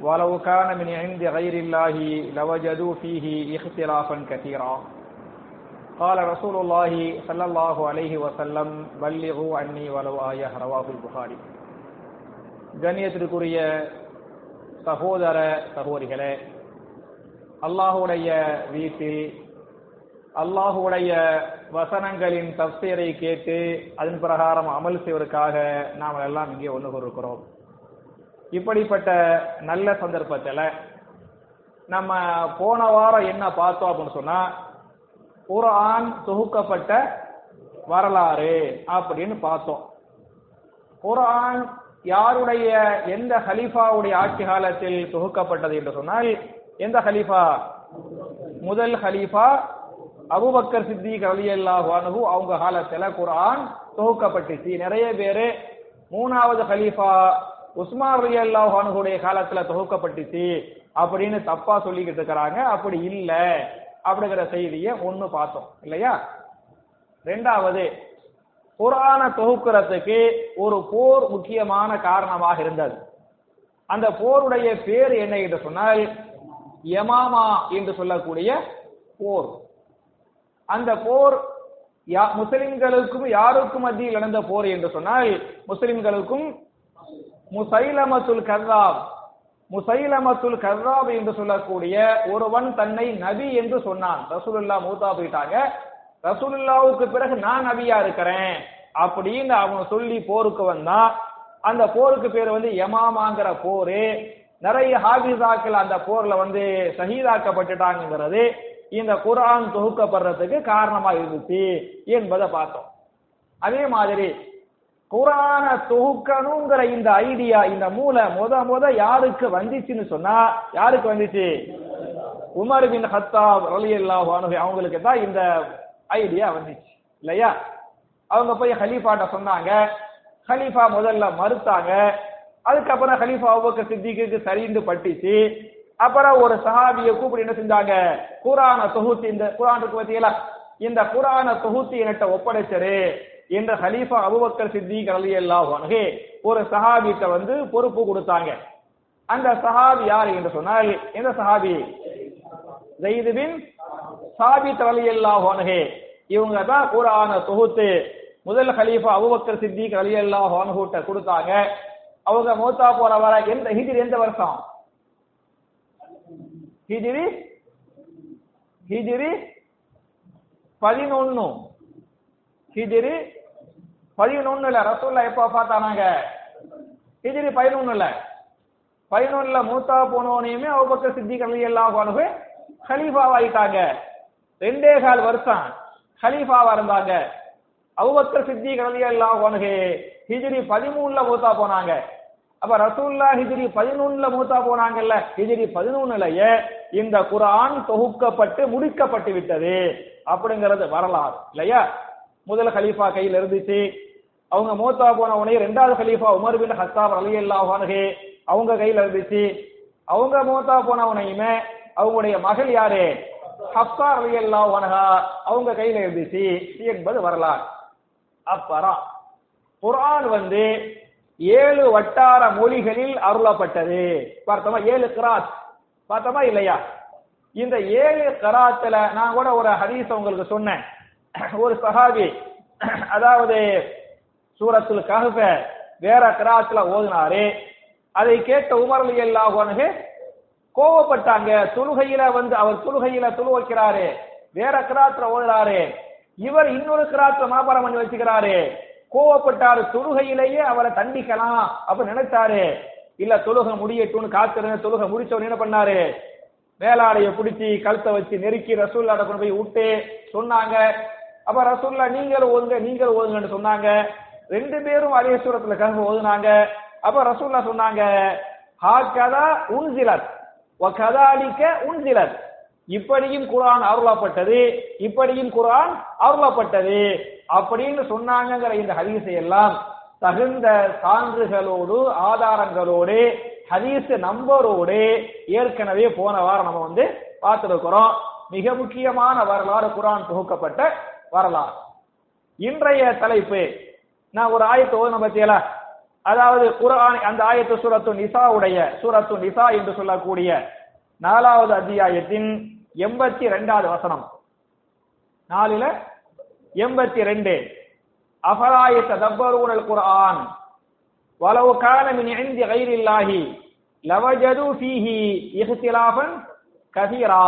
ولو كان من عند غير الله لوجدوا فيه اختلافا كثيرا قال رسول الله صلى الله عليه وسلم بلغوا عني ولو آية رواه البخاري கண்ணியத்திற்குரிய சகோதர சகோதரிகளே அல்லாஹுடைய வீட்டில் அல்லாஹுடைய வசனங்களின் தப்சீரை கேட்டு அதன் பிரகாரம் அமல் செய்வதற்காக நாம் எல்லாம் இங்கே ஒன்று கொண்டிருக்கிறோம் இப்படிப்பட்ட நல்ல சந்தர்ப்பத்தில் நம்ம போன வாரம் என்ன பார்த்தோம் அப்படின்னு சொன்னா குரான் தொகுக்கப்பட்ட வரலாறு அப்படின்னு பார்த்தோம். குரான் யாருடைய எந்த ஹலீஃபாவுடைய ஆட்சி காலத்தில் தொகுக்கப்பட்டது என்று சொன்னால் எந்த ஹலீஃபா? முதல் ஹலீஃபா அபுபக்கர் சித்திக் அலி அல்லாஹு அவங்க காலத்துல குரான் தொகுக்கப்பட்டுச்சு. நிறைய பேரு மூணாவது ஹலீஃபா உஸ்மான் அலி அல்லாஹானுடைய காலத்துல தொகுக்கப்பட்டுச்சு அப்படின்னு தப்பா சொல்லிக்கிட்டு இருக்கிறாங்க. அப்படி இல்ல அப்படிங்கிற செய்தியை ஒண்ணு பார்த்தோம். இல்லையா? ரெண்டாவது குரான தொகுக்கிறதுக்கு ஒரு போர் முக்கியமான காரணமாக இருந்தது. அந்த போருடைய பேர் என்ன என்று சொன்னால் யமாமா என்று சொல்லக்கூடிய போர். அந்த போர் முஸ்லிம்களுக்கும் யாருக்கும் மத்தியில் நடந்த போர் என்று சொன்னால் முஸ்லிம்களுக்கும் முசைலமத்துல் கர்ராப் முசைலமத்துல் கர்ராப் என்று சொல்லக்கூடிய ஒருவன் தன்னை நபி என்று சொன்னான். ரசூலுல்லா மூத்தா போயிட்டாங்க. ரசூலுல்லாவுக்கு பிறகு நான் நபியா இருக்கிறேன் அப்படின்னு அவன் சொல்லி போருக்கு வந்தான். அந்த போருக்கு பேர் வந்து யமாமாங்கிற போரு. நிறைய ஹாபிசாக்கள் அந்த போர்ல வந்து சகிதாக்கப்பட்டுட்டாங்கிறது இந்த குரான் தொகுக்கப்படுறதுக்கு காரணமா இருந்துச்சு என்பதை பார்த்தோம். அதே மாதிரி குரான தொகுக்கணுங்கிற இந்த ஐடியா இந்த மூளை முத முத யாருக்கு வந்துச்சுன்னு சொன்னா யாருக்கு வந்துச்சு? உமர் பின் ஹத்தாப் அலி அல்லாஹ் அவங்களுக்கு தான் இந்த ஐடியா வந்துச்சு இல்லையா? அவங்க போய் ஹலீஃபாட்ட சொன்னாங்க. ஹலீஃபா முதல்ல மறுத்தாங்க. அதுக்கப்புறம் ஹலீஃபா அவுபக்கர் சித்திக்கு சரிந்து பட்டுச்சு. அப்புறம் ஒரு சஹாபிய கூப்பிட்டு என்ன செஞ்சாங்க? குரான தொகுத்து இந்த குரான் இருக்கு பார்த்தீங்களா இந்த குரான தொகுத்து என்கிட்ட ஒப்படைச்சரு. என்ற ஹலீஃபா அபுபக்கர் சித்திக் அலி ஒரு சஹாபிட்ட வந்து பொறுப்பு கொடுத்தாங்க. அந்த சஹாபி யார் என்று சொன்னால் எந்த சஹாபி? ஜெயிது பின் சாபித் அலி அல்லாஹ் இவங்க தான் குரான தொகுத்து முதல் ஹலீஃபா அபுபக்கர் சித்திக் அலி அல்லாஹ் கொடுத்தாங்க. அவங்க மூத்தா போற வர எந்த ஹிஜிரி எந்த வருஷம்? ஹிஜிரி? ஹிஜிரி பதினொன்னு. ஹிஜிரி பதினொன்னு இல்ல ரசூல்லா எப்ப பார்த்தானாங்க ஹிஜிரி பதினொன்னுல. பதினொன்னுல மூத்தா போனவனையுமே சித்தி சித்திக் அலி அல்லாஹ் ஹலீஃபாவாயிட்டாங்க. ரெண்டே கால் வருஷம் ஹலீஃபாவா இருந்தாங்க. அவுபக்கர் சித்திக் அலி அல்லாஹ் ஹிஜிரி பதிமூணுல மூத்தா போனாங்க. அப்ப ரசூல்லா ஹிஜிரி பதினொன்னுல மூத்தா போனாங்கல்ல. ஹிஜிரி பதினொன்னுலயே இந்த குரான் தொகுக்கப்பட்டு முடிக்கப்பட்டு விட்டது. அப்படிங்கிறது வரலாறு. இல்லையா? முதல் ஹலீஃபா கையில் இருந்துச்சு. அவங்க மூத்தா போன உடனே ரெண்டாவது ஹலீஃபா உமர் பின் ஹஸ்தாப் அலி அல்லாஹானுகே அவங்க கையில இருந்துச்சு. அவங்க மூத்தா போன உனையுமே அவங்களுடைய மகள் யாரு? ஹப்சா அலி அல்லாஹானஹா அவங்க கையில இருந்துச்சு. என்பது வரலாறு. அப்புறம் குரான் வந்து ஏழு வட்டார மொழிகளில் அருளப்பட்டது. பார்த்தோமா? ஏழு கிராத் பார்த்தோமா இல்லையா? இந்த ஏழு கராத்துல நான் கூட ஒரு ஹதீஸ் உங்களுக்கு சொன்னேன். ஒரு சஹாபி அதாவது சூரத்துல் கஹப வேற கிராத்துல ஓதினாரு. அதை கேட்ட உமர் அலி அல்லாஹு கோவப்பட்டாங்க. தொழுகையில வந்து அவர் தொழுகையில தொழு வைக்கிறாரு. வேற கிராத்துல ஓதுறாரு இவர் இன்னொரு கிராத்துல மாபாரம் பண்ணி வச்சுக்கிறாரு. கோவப்பட்டாரு தொழுகையிலேயே அவரை தண்டிக்கலாம் அப்ப நினைச்சாரு. இல்ல தொழுகை முடியட்டும்னு காத்திருந்த தொழுகை முடிச்சவன் என்ன பண்ணாரு? மேலாடையை பிடிச்சி கழுத்தை வச்சு நெருக்கி ரசூல்லாட கொண்டு போய் விட்டு சொன்னாங்க. அப்ப ரசூல்லா நீங்களும் ஓதுங்க நீங்களும் ஓதுங்கன்னு சொன்னாங்க. ரெண்டு பேரும் அதே சூரத்துல கஹ் ஓதுனாங்க அப்ப ரசூல்லா சொன்னாங்க ஹா கதா உன்சிலத் கதாலிக்க உன்சிலத். இப்படியும் குரான் அருளப்பட்டது இப்படியும் குரான் அருளப்பட்டது அப்படின்னு சொன்னாங்கங்கிற இந்த ஹதீஸை எல்லாம் தகுந்த சான்றுகளோடு ஆதாரங்களோடு ஹதீஸ் நம்பரோடு ஏற்கனவே போன வாரம் நம்ம வந்து பார்த்துருக்கிறோம். மிக முக்கியமான வரலாறு குரான் தொகுக்கப்பட்ட வரலாறு. இன்றைய தலைப்பு நான் ஒரு ஆயத்தை ஓதுன பத்தியல? அதாவது குரான் அந்த ஆயத்து சூரத்து நிசாவுடைய சூரத்து நிசா என்று சொல்லக்கூடிய நாலாவது அத்தியாயத்தின் எண்பத்தி ரெண்டாவது வசனம். நாலுல எண்பத்தி ரெண்டு அபராய ததப்பரூனல் குரான் வலவு காலமின் மின் இந்தி கைரில்லாஹி லவஜது ஃபீஹி இஹ்திலாஃபன் கதீரா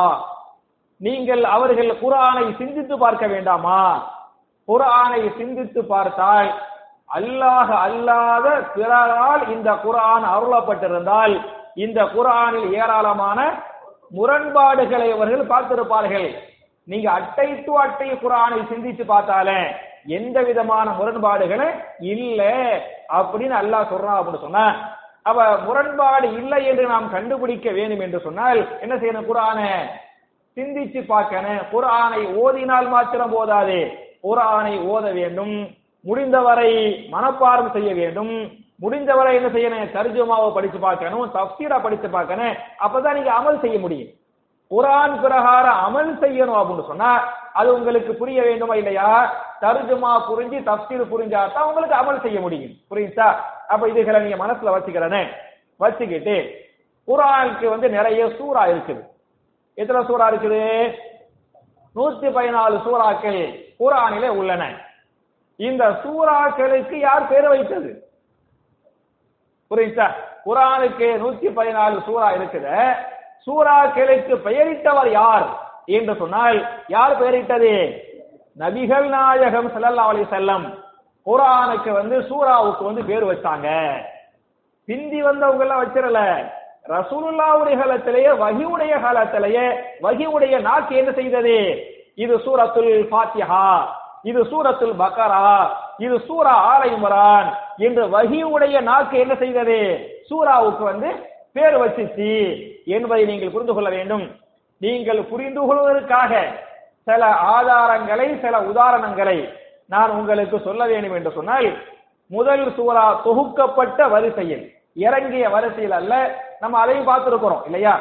நீங்கள் அவர்கள் குரானை சிந்தித்து பார்க்க வேண்டாமா? குரானை சிந்தித்து பார்த்தால் அல்லாஹ அல்லாத பிறரால் இந்த குரான் அருளப்பட்டிருந்தால் இந்த குரானில் ஏராளமான முரண்பாடுகளை அவர்கள் பார்த்திருப்பார்கள். நீங்க அட்டை டு அட்டை குரானை சிந்திச்சு பார்த்தாலே எந்த விதமான முரண்பாடுகளும் இல்ல அப்படின்னு அல்லாஹ் சொல்றான் அப்படின்னு சொன்ன அவ முரண்பாடு இல்லை என்று நாம் கண்டுபிடிக்க வேண்டும் என்று சொன்னால் என்ன செய்யணும் குரான சிந்திச்சு பார்க்கணும். குரானை ஓதினால் மாத்திரம் போதாது. குரானை ஓத வேண்டும். முடிந்தவரை மனப்பாடம் செய்ய வேண்டும். முடிந்தவரை என்ன செய்யணும்? தர்ஜுமாவை படிச்சு பார்க்கணும் தப்சீரா படிச்சு பார்க்கணும். அப்பதான் நீங்க அமல் செய்ய முடியும். குரான் பிரகாரம் அமல் செய்யணும் அப்படின்னு சொன்னா அது உங்களுக்கு புரிய வேண்டுமா இல்லையா? தர்ஜுமா புரிஞ்சு தப்சீர் புரிஞ்சா தான் உங்களுக்கு அமல் செய்ய முடியும். புரியுதா? அப்ப இதுகளை நீங்க மனசுல வச்சுக்கிறனே. வச்சுக்கிட்டு குரானுக்கு வந்து நிறைய சூறா இருக்குது. எத்தனை சூறா இருக்குது? நூத்தி பதினாலு சூறாக்கள் குரானிலே உள்ளன. இந்த சூறாக்களுக்கு யார் பேர் வைத்தது? புரியுதா? குரானுக்கு நூத்தி பதினாலு சூறா இருக்குது. சூறாக்களுக்கு பெயரிட்டவர் யார் என்று சொன்னால் யார் பெயரிட்டது? நபிகள் நாயகம் ஸல்லல்லாஹு அலி செல்லம் குரானுக்கு வந்து சூறாவுக்கு வந்து பேர் வச்சாங்க பிந்தி வந்தவங்க எல்லாம் வச்சிரல ரசூலுல்லாவுடைய காலத்திலேயே வகியுடைய காலத்திலேயே வகியுடைய நாக்கு என்ன செய்தது? இது சூரத்துல் பாத்தியா இது சூரத்துல் பக்கரா இது சூரா ஆல இம்ரான் என்று வகியுடைய நாக்கு என்ன செய்தது? சூராவுக்கு வந்து பேர் வச்சிச்சு என்பதை நீங்கள் புரிந்து கொள்ள வேண்டும். நீங்கள் புரிந்து கொள்வதற்காக சில ஆதாரங்களை சில உதாரணங்களை நான் உங்களுக்கு சொல்ல வேண்டும் என்று சொன்னால் முதல் சூரா தொகுக்கப்பட்ட வரிசையில் இறங்கிய வரிசையில் அல்ல நம்ம அதையும் பார்த்திருக்கிறோம் இல்லையா?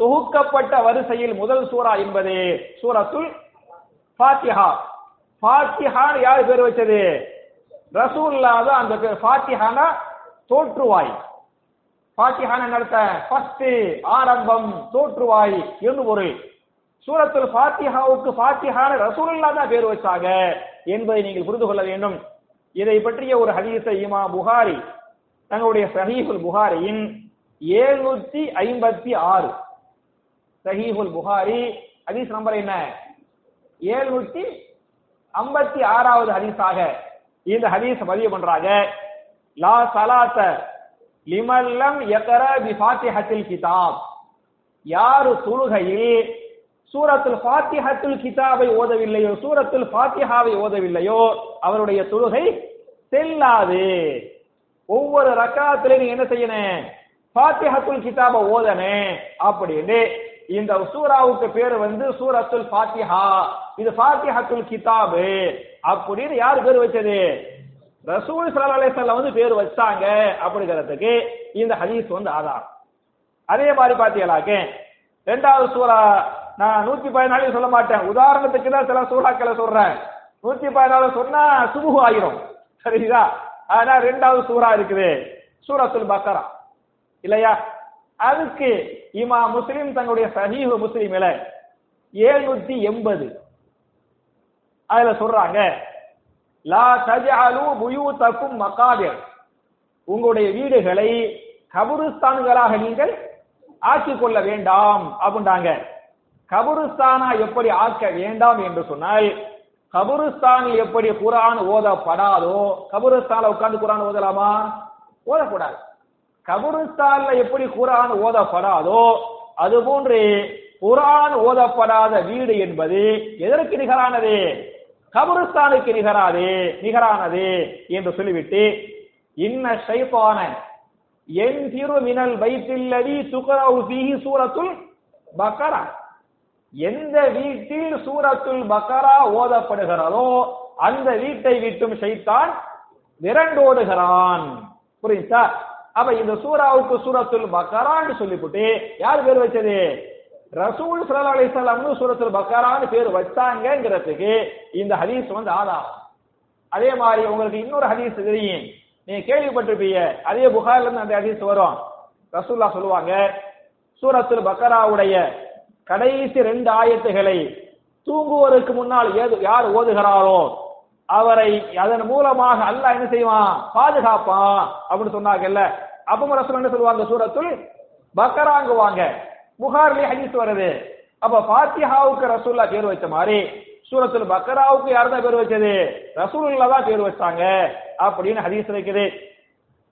தொகுக்கப்பட்ட வரிசையில் முதல் சூரா என்பது சூரத்துல் ஃபாத்திஹா. ஃபாத்திஹான் யார் பேர் வச்சது? ரசூல்லா தான் அந்த பேர். ஃபாத்திஹானா தோற்றுவாய். ஃபாத்திஹான நடத்த ஃபர்ஸ்ட் ஆரம்பம் தோற்றுவாய் என்று பொருள். சூரத்தில் ஃபாத்திஹாவுக்கு ஃபாத்திஹான ரசூலுல்லா தான் பேர் வச்சாங்க என்பதை நீங்கள் புரிந்து கொள்ள வேண்டும். இதை பற்றிய ஒரு ஹதீஸை இமா புகாரி தங்களுடைய சஹீஃபுல் புகாரியின் ஏழுநூத்தி ஐம்பத்தி ஆறு. சஹீஃபுல் புகாரி ஹதீஸ் நம்பர் என்ன? ஏழுநூத்தி ஐம்பத்தி ஆறாவது ஹதீஸாக இந்த ஹதீஸ் பதிவு பண்றாங்க. லா சலாத்த லிமல்லம் எத்தர பி ஃபாத்திஹத்தில் கிதாப். யாரு தொழுகையில் சூரத்துல் ஃபாத்திஹத்துல் கிதாபை ஓதவில்லையோ சூரத்துல் ஃபாத்திஹாவை ஓதவில்லையோ அவருடைய தொழுகை செல்லாது. ஒவ்வொரு ரக்காத்திலையும் நீ என்ன செய்யணும் ஃபாத்திஹத்துல் கிதாபை ஓதனே அப்படின்னு இந்த சூராவுக்கு பேரு வந்து சூரத்துல் ஃபாத்திஹா. இது ஃபாத்திஹத்துல் கிதாபு. அப்படின்னு யார் பேர் வச்சது? ரசூல் சல்லா அலைஹி வந்து பேர் வச்சாங்க அப்படிங்கிறதுக்கு இந்த ஹதீஸ் வந்து ஆதாரம். அதே மாதிரி பாத்தீங்களாக்க ரெண்டாவது சூறா நான் நூத்தி பதினாலு சொல்ல மாட்டேன். உதாரணத்துக்கு தான் சில சூறாக்களை சொல்றேன். நூத்தி பதினாலு சொன்னா சுபுகு ஆயிரும். சரிங்களா? ஆனா ரெண்டாவது சூறா இருக்குது சூரத்துல் பக்கரா. இல்லையா? அதுக்கு இமா முஸ்லிம் தங்களுடைய சஹீஹ் முஸ்லிமில ஏழுநூத்தி எண்பது. அதுல சொல்றாங்க லா தஜாலு புயூத்தக்கும் மகாபிர் உங்களுடைய வீடுகளை கபுருஸ்தான்களாக நீங்கள் ஆக்கிக் கொள்ள வேண்டாம் அப்படின்றாங்க. கபுருஸ்தானா எப்படி ஆக்க வேண்டாம் என்று சொன்னால் கபுருஸ்தானில் எப்படி குரான் ஓதப்படாதோ கபுருஸ்தான உட்கார்ந்து குரான் ஓதலாமா? ஓதக்கூடாது. கபுருஸ்தான்ல எப்படி குரான் ஓதப்படாதோ அதுபோன்று குரான் ஓதப்படாத வீடு என்பது எதற்கு நிகரானது? கபருஸ்தானுக்கு நிகராது நிகரானது என்று சொல்லிவிட்டு இன்ன ஷைத்தான என் திரு மினல் பைத்தில்லதி துகரவு ஃபீஹி சூரத்துல் பக்கரா. எந்த வீட்டில் சூரத்துல் பக்கரா ஓதப்படுகிறதோ அந்த வீட்டை விட்டும் ஷைத்தான் விரண்டோடுகிறான். புரியுதா? அப்ப இந்த சூராவுக்கு சூரத்துல் பக்கரான்னு சொல்லிவிட்டு யார் பேர் வச்சது? ரசூல் சல்லா அலிஸ்லாம்னு சூரத்தில் பக்கரான்னு பேர் வச்சாங்கிறதுக்கு இந்த ஹதீஸ் வந்து ஆதாரம். அதே மாதிரி உங்களுக்கு இன்னொரு ஹதீஸ் தெரியும். நீங்க கேள்விப்பட்டிருப்பீங்க. அதே புகார்ல இருந்து அந்த ஹதீஸ் வரும். ரசூல்லா சொல்லுவாங்க சூரத்தில் பக்கராவுடைய கடைசி ரெண்டு ஆயத்துகளை தூங்குவதற்கு முன்னால் ஏது யார் ஓதுகிறாரோ அவரை அதன் மூலமாக அல்ல என்ன செய்வான்? பாதுகாப்பான் அப்படின்னு சொன்னாங்கல்ல. அப்ப ரசூல் என்ன சொல்லுவாங்க? சூரத்துல் பக்கராங்குவாங்க. புகார்லயே ஹதீஸ் வருது. அப்ப பாத்திஹாவுக்கு ரசூல்லா பேர் வச்ச மாதிரி சூரத்துல் பக்கராவுக்கு யார் தான் பேர் வச்சது? ரசூலுல்லா தான் பேர் வச்சாங்க அப்படின்னு ஹதீஸ் இருக்குது.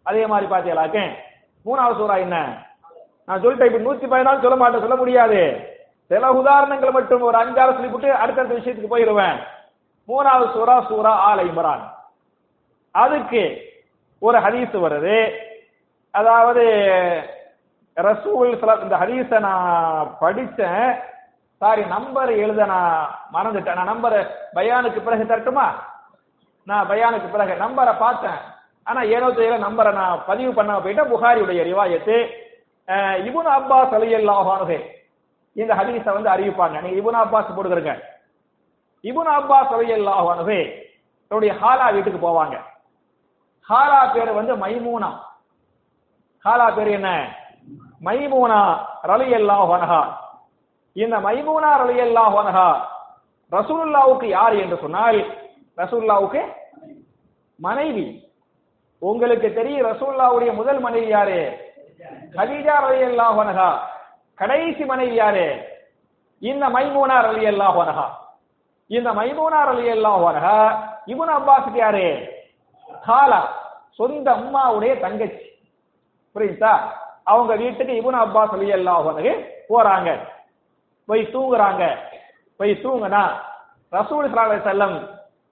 அதே மாதிரி பாத்தீங்களாக்க மூணாவது சூறா என்ன? நான் சொல்லிட்டேன் இப்ப நூத்தி பதினாலு சொல்ல மாட்டேன் சொல்ல முடியாது. சில உதாரணங்கள் மட்டும் ஒரு அஞ்சாறு சொல்லிவிட்டு அடுத்தடுத்த விஷயத்துக்கு போயிடுவேன் மூணாவது சூரா சூரா ஆல் இம்ரான். அதுக்கு ஒரு ஹதீஸ் வருது. அதாவது ரசூல் இந்த ஹதீஸை நான் படிச்சேன் சாரி நம்பர் எழுத நான் மறந்துட்டேன். நான் நம்பர் பயானுக்கு பிறகு தரட்டுமா? நான் பயானுக்கு பிறகு நம்பரை பார்த்தேன். ஆனா ஏனோ தெரியல நம்பரை நான் பதிவு பண்ண போயிட்டேன். புகாரியுடைய ரிவாயத்து இபுன் இப்னு அப்பாஸ் ரலியல்லாஹு இந்த ஹதீஸை வந்து அறிவிப்பாங்க. நீங்க இபுன் அப்பாஸ் போடுகிறங்க இபுன் அப்பாஸ் ரலியல்லாஹு அன்ஹு தன்னுடைய ஹாலா வீட்டுக்கு போவாங்க. ஹாலா பேர் வந்து மைமூனா. ஹாலா பேர் என்ன? மைமூனா ரலியல்லாஹு அன்ஹா. இந்த மைமூனா ரலியல்லாஹு அன்ஹா ரசூலுல்லாவுக்கு யார் என்று சொன்னால் ரசூலுல்லாவுக்கு மனைவி. உங்களுக்கு தெரியும் ரசூல்லாவுடைய முதல் மனைவி யாரு? கலீஜா ரலியல்லாஹு அன்ஹா. கடைசி மனைவி யாரு? இந்த மைமூனா ரலியல்லாஹு அன்ஹா. இந்த மைமூனா ரலியல்லாஹு அன்ஹா இப்னு அப்பாஸுக்கு யாரு? காலா. சொந்த அம்மாவுடைய தங்கச்சி. புரியுதா? அவங்க வீட்டுக்கு இபுன் அப்பாஸ் ரலியல்லாஹு அன்ஹு போறாங்க. போய் தூங்குறாங்க. போய் தூங்குனா ரசூல் ஸல்லல்லாஹு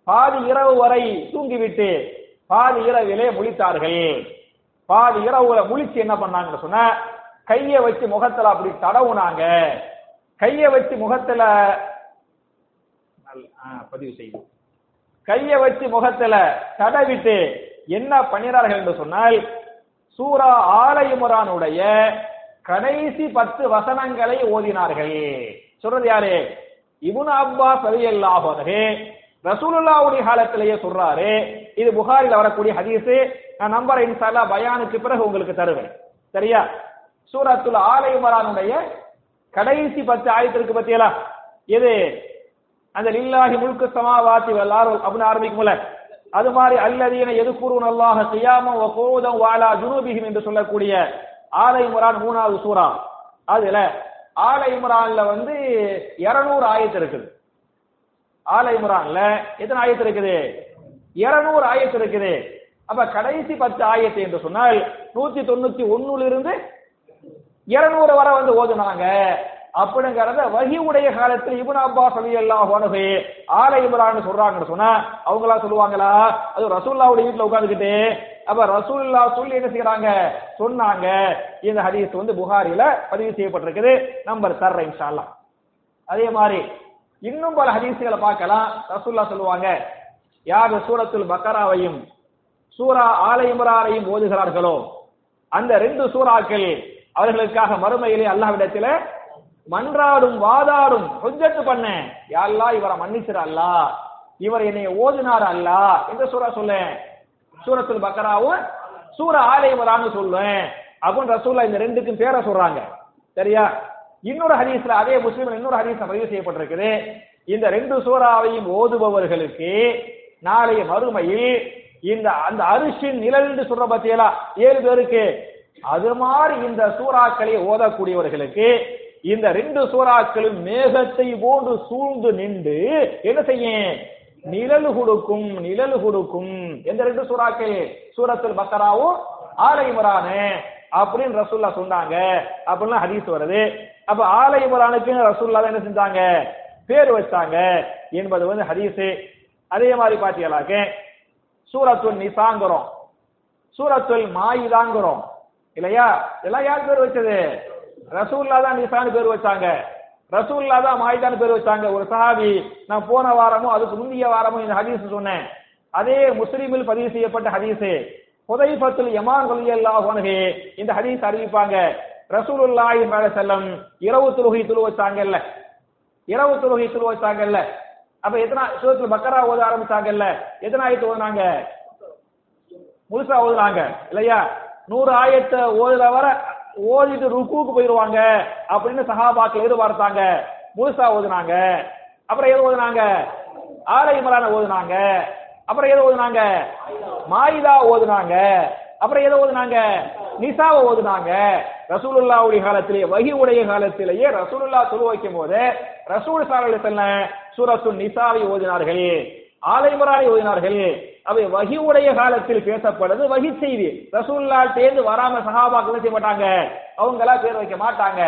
பாதி இரவு வரை தூங்கிவிட்டு பாதி இரவிலே முழித்தார்கள். பாதி இரவுல முழிச்சு என்ன பண்ணாங்கன்னு சொன்ன கைய வச்சு முகத்துல அப்படி தடவுனாங்க. கைய வச்சு முகத்துல ஆ, பதிவு செய்யும் கைய வச்சு முகத்துல தடவிட்டு என்ன பண்ணினார்கள் என்று சொன்னால் சூரா ஆல இம்ரானுடைய கடைசி பத்து வசனங்களை ஓதினார்கள். சொல்றது யாரு? இபுன் அப்பாஸ் ரலியல்லாஹு அல்லாஹே ரசூலுல்லாவுடைய காலத்திலேயே சொல்றாரு. இது புகாரில் வரக்கூடிய ஹதீஸ். நான் நம்பர் இன்ஷால்லா பயானுக்கு பிறகு உங்களுக்கு தருவேன். சரியா? சூரத்துல் ஆல கடைசி பத்து ஆயத்திற்கு பத்தியலா? எது? அந்த லில்லாஹி முல்கு சமாவாத்தி வல்லார் அப்படின்னு ஆரம்பிக்கும்ல. அது மாதிரி அல்லதீன எதுக்குருன் அல்லாஹ் கியாமம் வ கோதம் வாலா ஜுனூபிஹிம் என்று சொல்லக்கூடிய ஆலை இம்ரான் மூணாவது சூரா. அதுல ஆலை இம்ரான்ல வந்து 200 ஆயத்து இருக்குது. ஆலை இம்ரான்ல எத்தனை ஆயத்து இருக்குது? 200 ஆயத்து இருக்குது. அப்ப கடைசி பத்து ஆயத்து என்று சொன்னால் நூத்தி தொண்ணூத்தி ஒன்னுல இருந்து இருநூறு வரை வந்து ஓதுனாங்க. அப்படிங்கறத வஹி உடைய காலத்தில் இபுன் அப்பாஸ் ரலியல்லாஹு அன்ஹு ஆல இமரான்னு சொல்றாங்கன்னு சொன்னா அவங்களா சொல்லுவாங்களா? அது ரசூல்லாவுடைய வீட்டுல உட்காந்துக்கிட்டு அப்ப ரசூல்லா சொல்லி என்ன செய்யறாங்க சொன்னாங்க. இந்த ஹதீஸ் வந்து புகாரில பதிவு செய்யப்பட்டிருக்குது. நம்பர் தர்ற இன்ஷா அதே மாதிரி இன்னும் பல ஹதீஸுகளை பார்க்கலாம். ரசூல்லா சொல்லுவாங்க யார் சூரத்துல் பக்கராவையும் சூரா ஆல இம்ரானையும் ஓதுகிறார்களோ? அந்த ரெண்டு சூறாக்கள் அவர்களுக்காக மறுமையிலே அல்லாஹ்விடத்திலே மன்றாடும் வாதாடும் கொஞ்சத்து பண்ண. யா இவரை மன்னிச்சிட அல்லாஹ் இவர் என்னை ஓதினார் அல்லா. என்று சூரா சொல்லேன் சூரத்துல் பக்கராவும் சூர ஆலை இவரான்னு சொல்லுவேன். அப்படின்னு ரசூல்லா இந்த ரெண்டுக்கும் பேரை சொல்றாங்க. சரியா? இன்னொரு ஹதீஸ்ல அதே முஸ்லீம் இன்னொரு ஹதீஸ்ல பதிவு செய்யப்பட்டிருக்குது. இந்த ரெண்டு சூறாவையும் ஓதுபவர்களுக்கு நாளைய மறுமையில் இந்த அந்த அரிசின் நிழல் என்று சொல்ற பத்தியலா? ஏழு பேருக்கு. அது மாதிரி இந்த சூறாக்களை ஓதக்கூடியவர்களுக்கு இந்த ரெண்டு சூறாக்களும் மேகத்தை போன்று சூழ்ந்து நின்று என்ன செய்ய நிழல் கொடுக்கும் நிழல் கொடுக்கும். எந்த ரெண்டு சூறாக்கள்? சூரத்துல் பக்கராவும் ஆலை அப்படின்னு ரசூல்லா சொன்னாங்க. அப்படின்னு ஹதீஸ் வருது. அப்ப ஆலை இம்ரானுக்கு ரசூல்லா தான் என்ன செஞ்சாங்க? பேர் வச்சாங்க என்பது வந்து ஹதீஸ். அதே மாதிரி பாத்தீங்களாக்க சூரத்துல் நிசாங்கிறோம். சூரத்துல் மாயிதாங்கிறோம். இல்லையா? இதெல்லாம் யார் பேர் வச்சது? ரசூல்லா தான் நிசான்னு பேர் வச்சாங்க. ரசூல்லா தான் மாயிதான்னு பேர் வச்சாங்க. ஒரு சஹாபி நான் போன வாரமும் அதுக்கு முந்தைய வாரமும் இந்த ஹதீஸ் சொன்னேன். அதே முஸ்லீமில் பதிவு செய்யப்பட்ட ஹதீஸ். புதைபத்துல் யமான் ரலியல்லாஹு அன்ஹு இந்த ஹதீஸ் அறிவிப்பாங்க. ரசூலுல்லாஹி செல்லம் இரவு தொழுகை தொழு வச்சாங்கல்ல. இரவு தொழுகை தொழு வச்சாங்கல்ல. அப்ப எத்தனை சூரத்துல பக்கரா ஓத ஆரம்பிச்சாங்கல்ல. எத்தனை ஆயத்து ஓதுனாங்க? முழுசா ஓதுனாங்க இல்லையா? நூறு ஆயத்தை ஓதுல வர ஓதிட்டு ருக்குக்கு போயிருவாங்க அப்படின்னு சஹாபாக்கள் பார்த்தாங்க முழுசா ஓதுனாங்க. அப்புறம் எது ஓதுனாங்க? ஆலை இமரான ஓதுனாங்க. அப்புறம் எது ஓதுனாங்க? மாயிதா ஓதுனாங்க. அப்புறம் எதை ஓதுனாங்க? நிசாவை ஓதுனாங்க. ரசூலுல்லாவுடைய காலத்திலேயே வகி உடைய காலத்திலேயே ரசூலுல்லா சொல்லு வைக்கும் போது ரசூல் சாரல் செல்ல சூரத்து நிசாவை ஓதினார்கள். ஆலைமரானை ஓதினார்கள். அவை வகி உடைய காலத்தில் பேசப்படுது வகி செய்தி. ரசூல்லா தேர்ந்து வராம சகாபாக்கள் செய்ய மாட்டாங்க? அவங்களா பேர் வைக்க மாட்டாங்க.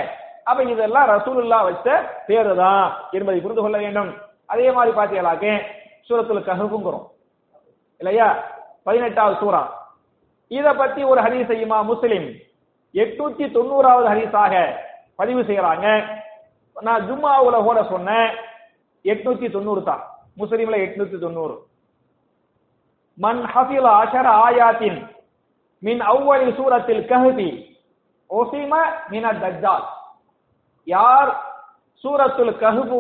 அப்ப இதெல்லாம் ரசூலுல்லா வச்ச பேரு தான் என்பதை புரிந்து கொள்ள வேண்டும். அதே மாதிரி பாத்தீங்களாக்க சூரத்துல கஹுங்கிறோம் இல்லையா? பதினெட்டாவது சூரா. இத பத்தி ஒரு ஹரி செய்யுமா முஸ்லிம் எட்நூத்தி தொண்ணூறாவது ஹரிசாக பதிவு செய்யறாங்க நான் ஜும்மாவுல கூட சொன்னேன். எட்நூத்தி தொண்ணூறு தான். முஸ்லீம்ல எட்நூத்தி தொண்ணூறு. மன் ஹஃபில அஷர ஆயாத்தின் மின் அவ்வளி சூரத்தில் கஹபி ஒசிம மின தஜ்ஜால் யார் சூரத்துல் கஹுபு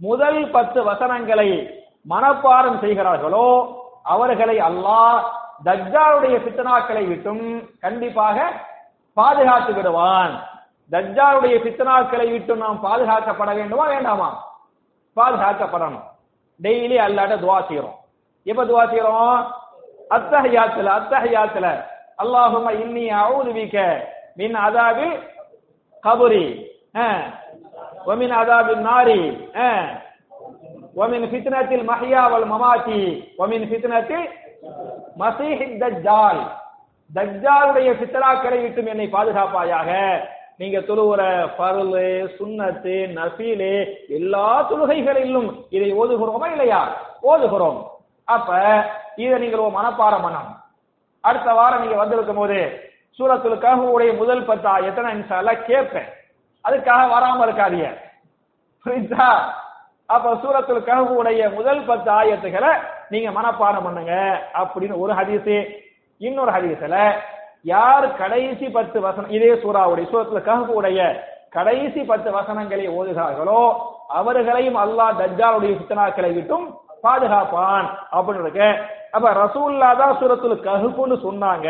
முதல் பத்து வசனங்களை மனப்பாரம் செய்கிறார்களோ அவர்களை அல்லாஹ் தஜ்ஜாலுடைய பித்தனாக்களை விட்டும் கண்டிப்பாக பாதுகாத்து விடுவான். தஜ்ஜாலுடைய பித்தனாக்களை விட்டும் நாம் பாதுகாக்கப்பட வேண்டுமா வேண்டாமா? பாதுகாக்கப்படணும். டெய்லி அல்லாட்ட துவா செய்யறோம் எப்ப துவா செய்யறோம் அத்தஹியாத்துல அத்தஹியாத்துல. அல்லாஹும இன்னி அவுது வீக்க மின் அதாபி கபுரி. ஒமின் அதாபி நாரி. ஒமின் ஃபித்னத்தில் மஹியா வல் மமாத்தி. ஒமின் ஃபித்னத்தில் மசீஹித் தஜ்ஜால். தஜ்ஜாலுடைய சித்தராக்களை விட்டும் என்னை பாதுகாப்பாயாக. நீங்க தொழுவுற பருளு சுண்ணத்து நசீலு எல்லா தொழுகைகளிலும் இதை ஓதுகிறோமா இல்லையா? ஓதுகிறோம். அப்ப இதை நீங்கள் ஒரு மனப்பாடம் பண்ணணும். அடுத்த வாரம் நீங்க வந்திருக்கும் போது சூரத்துல கஹுடைய முதல் பத்தா எத்தனை இன்சால கேட்பேன். அதுக்காக வராம இருக்காதீங்க. புரியுதா? அப்ப சூரத்துல கஹுடைய முதல் பத்து ஆயத்துகளை நீங்க மனப்பாடம் பண்ணுங்க அப்படின்னு ஒரு ஹதீஸ் இன்னொரு ஹதீஸ்ல யார் கடைசி பத்து வசனம் இதே சூறாவுடைய சூரத்துல கஹுடைய கடைசி பத்து வசனங்களை ஓதுகிறார்களோ அவர்களையும் அல்லாஹ் தஜ்ஜாலுடைய சித்தனாக்களை விட்டும் பாதுகாப்பான் அப்படின்னு இருக்கு அப்ப ரசூல்லா தான் சூரத்துல கஹுப்புன்னு சொன்னாங்க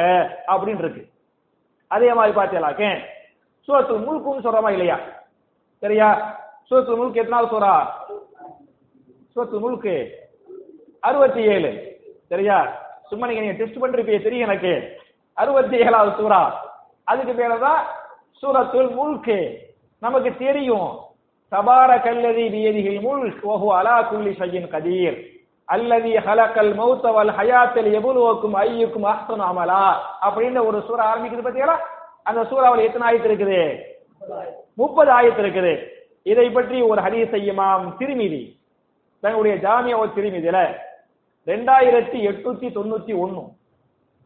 அப்படின்னு இருக்கு அதே மாதிரி பார்த்தீங்களாக்கே சூரத்துல் முழுக்கும் சொல்றமா இல்லையா? சரியா? சூரத்துல் முழுக்கு எத்தனாவது சூறா சூரத்துல் முழுக்கு அறுபத்தி ஏழு சரியா? சும்மா நீங்க நீங்க டெஸ்ட் பண்றீங்க தெரியும் எனக்கு. அறுபத்தி ஏழாவது சூறா அதுக்கு பேர தான் சூரத்துல் முழுக்கு நமக்கு தெரியும். தபார கல்லதி பியதிகில் முல்க் வஹு அலா குல்லி ஷையின் கதீர். அல்லதி ஹலக்கல் மௌத்த வல் ஹயாத்தில் எபுலுவக்கும் ஐயுக்கும் அஹ்சனு அமலா. அப்படின்னு ஒரு சூறா ஆரம்பிக்குது பாத்தீங்களா? அந்த சூறாவில் எத்தனை ஆயத்து இருக்குது? முப்பது ஆயத்து இருக்குது. இதை பற்றி ஒரு ஹதீஸ் இமாம் திருமிதி தன்னுடைய ஜாமியா ஒரு திருமிதியில ரெண்டாயிரத்தி எட்நூத்தி தொண்ணூத்தி ஒன்னு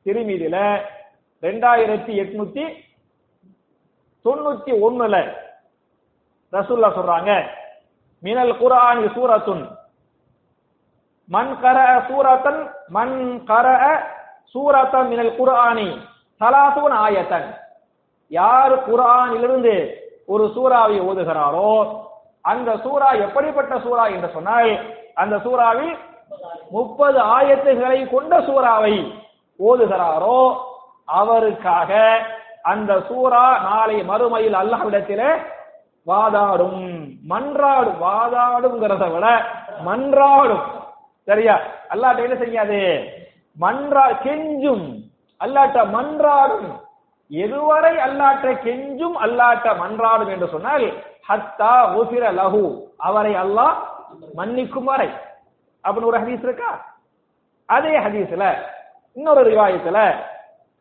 திருமிதியில ரெண்டாயிரத்தி எட்நூத்தி தொண்ணூத்தி ஒண்ணுல ரசூல்லா சொல்றாங்க. மினல் குரானி சூரத்துன். மன் கர சூரத்தன் மன் கர சூரத்தன் மினல் குரானி சலாசூன் ஆயத்தன். யார் குரானிலிருந்து ஒரு சூறாவை ஓதுகிறாரோ அந்த சூறா எப்படிப்பட்ட சூறா என்று சொன்னால் அந்த சூறாவில் முப்பது ஆயத்துகளை கொண்ட சூறாவை ஓதுகிறாரோ அவருக்காக அந்த சூறா நாளை மறுமையில் அல்லாஹ்விடத்திலே வாதாடும். மன்றாடும் வாதாடுங்கிறத விட மன்றாடும். சரியா? அல்லாட்ட என்ன செய்யாது? மன்றா கெஞ்சும். அல்லாட்ட மன்றாடும். எதுவரை அல்லாட்ட கெஞ்சும் அல்லாட்ட மன்றாடும் என்று சொன்னால் ஹத்தா உசிர லஹு. அவரை அல்லாஹ் மன்னிக்கும் வரை. அப்படின்னு ஒரு ஹதீஸ் இருக்கா? அதே ஹதீஸ்ல இன்னொரு ரிவாயத்துல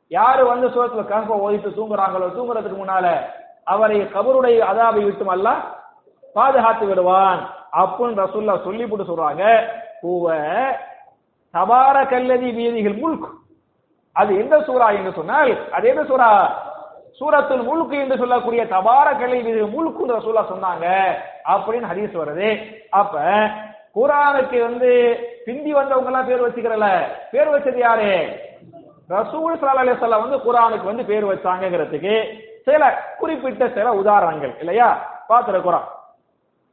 யாரு வந்து சோத்துல கம்ப ஓதிட்டு தூங்குறாங்களோ தூங்குறதுக்கு முன்னால அவரை கபருடைய அதாபை விட்டும் அல்ல பாதுகாத்து விடுவான். அப்படின்னு ரசுல்லா சொல்லி போட்டு சொல்றாங்க பூவ தபார கல்லதி வீதிகள் முல்க். அது எந்த சூரா என்று சொன்னால் அது எந்த சூரா சூரத்துல் முழுக்கு என்று சொல்லக்கூடிய தபார கலை வீதிகள் முழுக்கு ரசூலா சொன்னாங்க அப்படின்னு ஹதீஸ் வருது. அப்ப குரானுக்கு வந்து பிந்தி வந்தவங்க எல்லாம் பேர் வச்சுக்கிறல. பேர் வச்சது யாரு? ரசூல் ஸல்லல்லாஹு அலிசல்லா வந்து குரானுக்கு வந்து பேர் வச்சாங்கங்கிறதுக்கு சில குறிப்பிட்ட சில உதாரணங்கள் இல்லையா? பார்த்துருக்குறோம்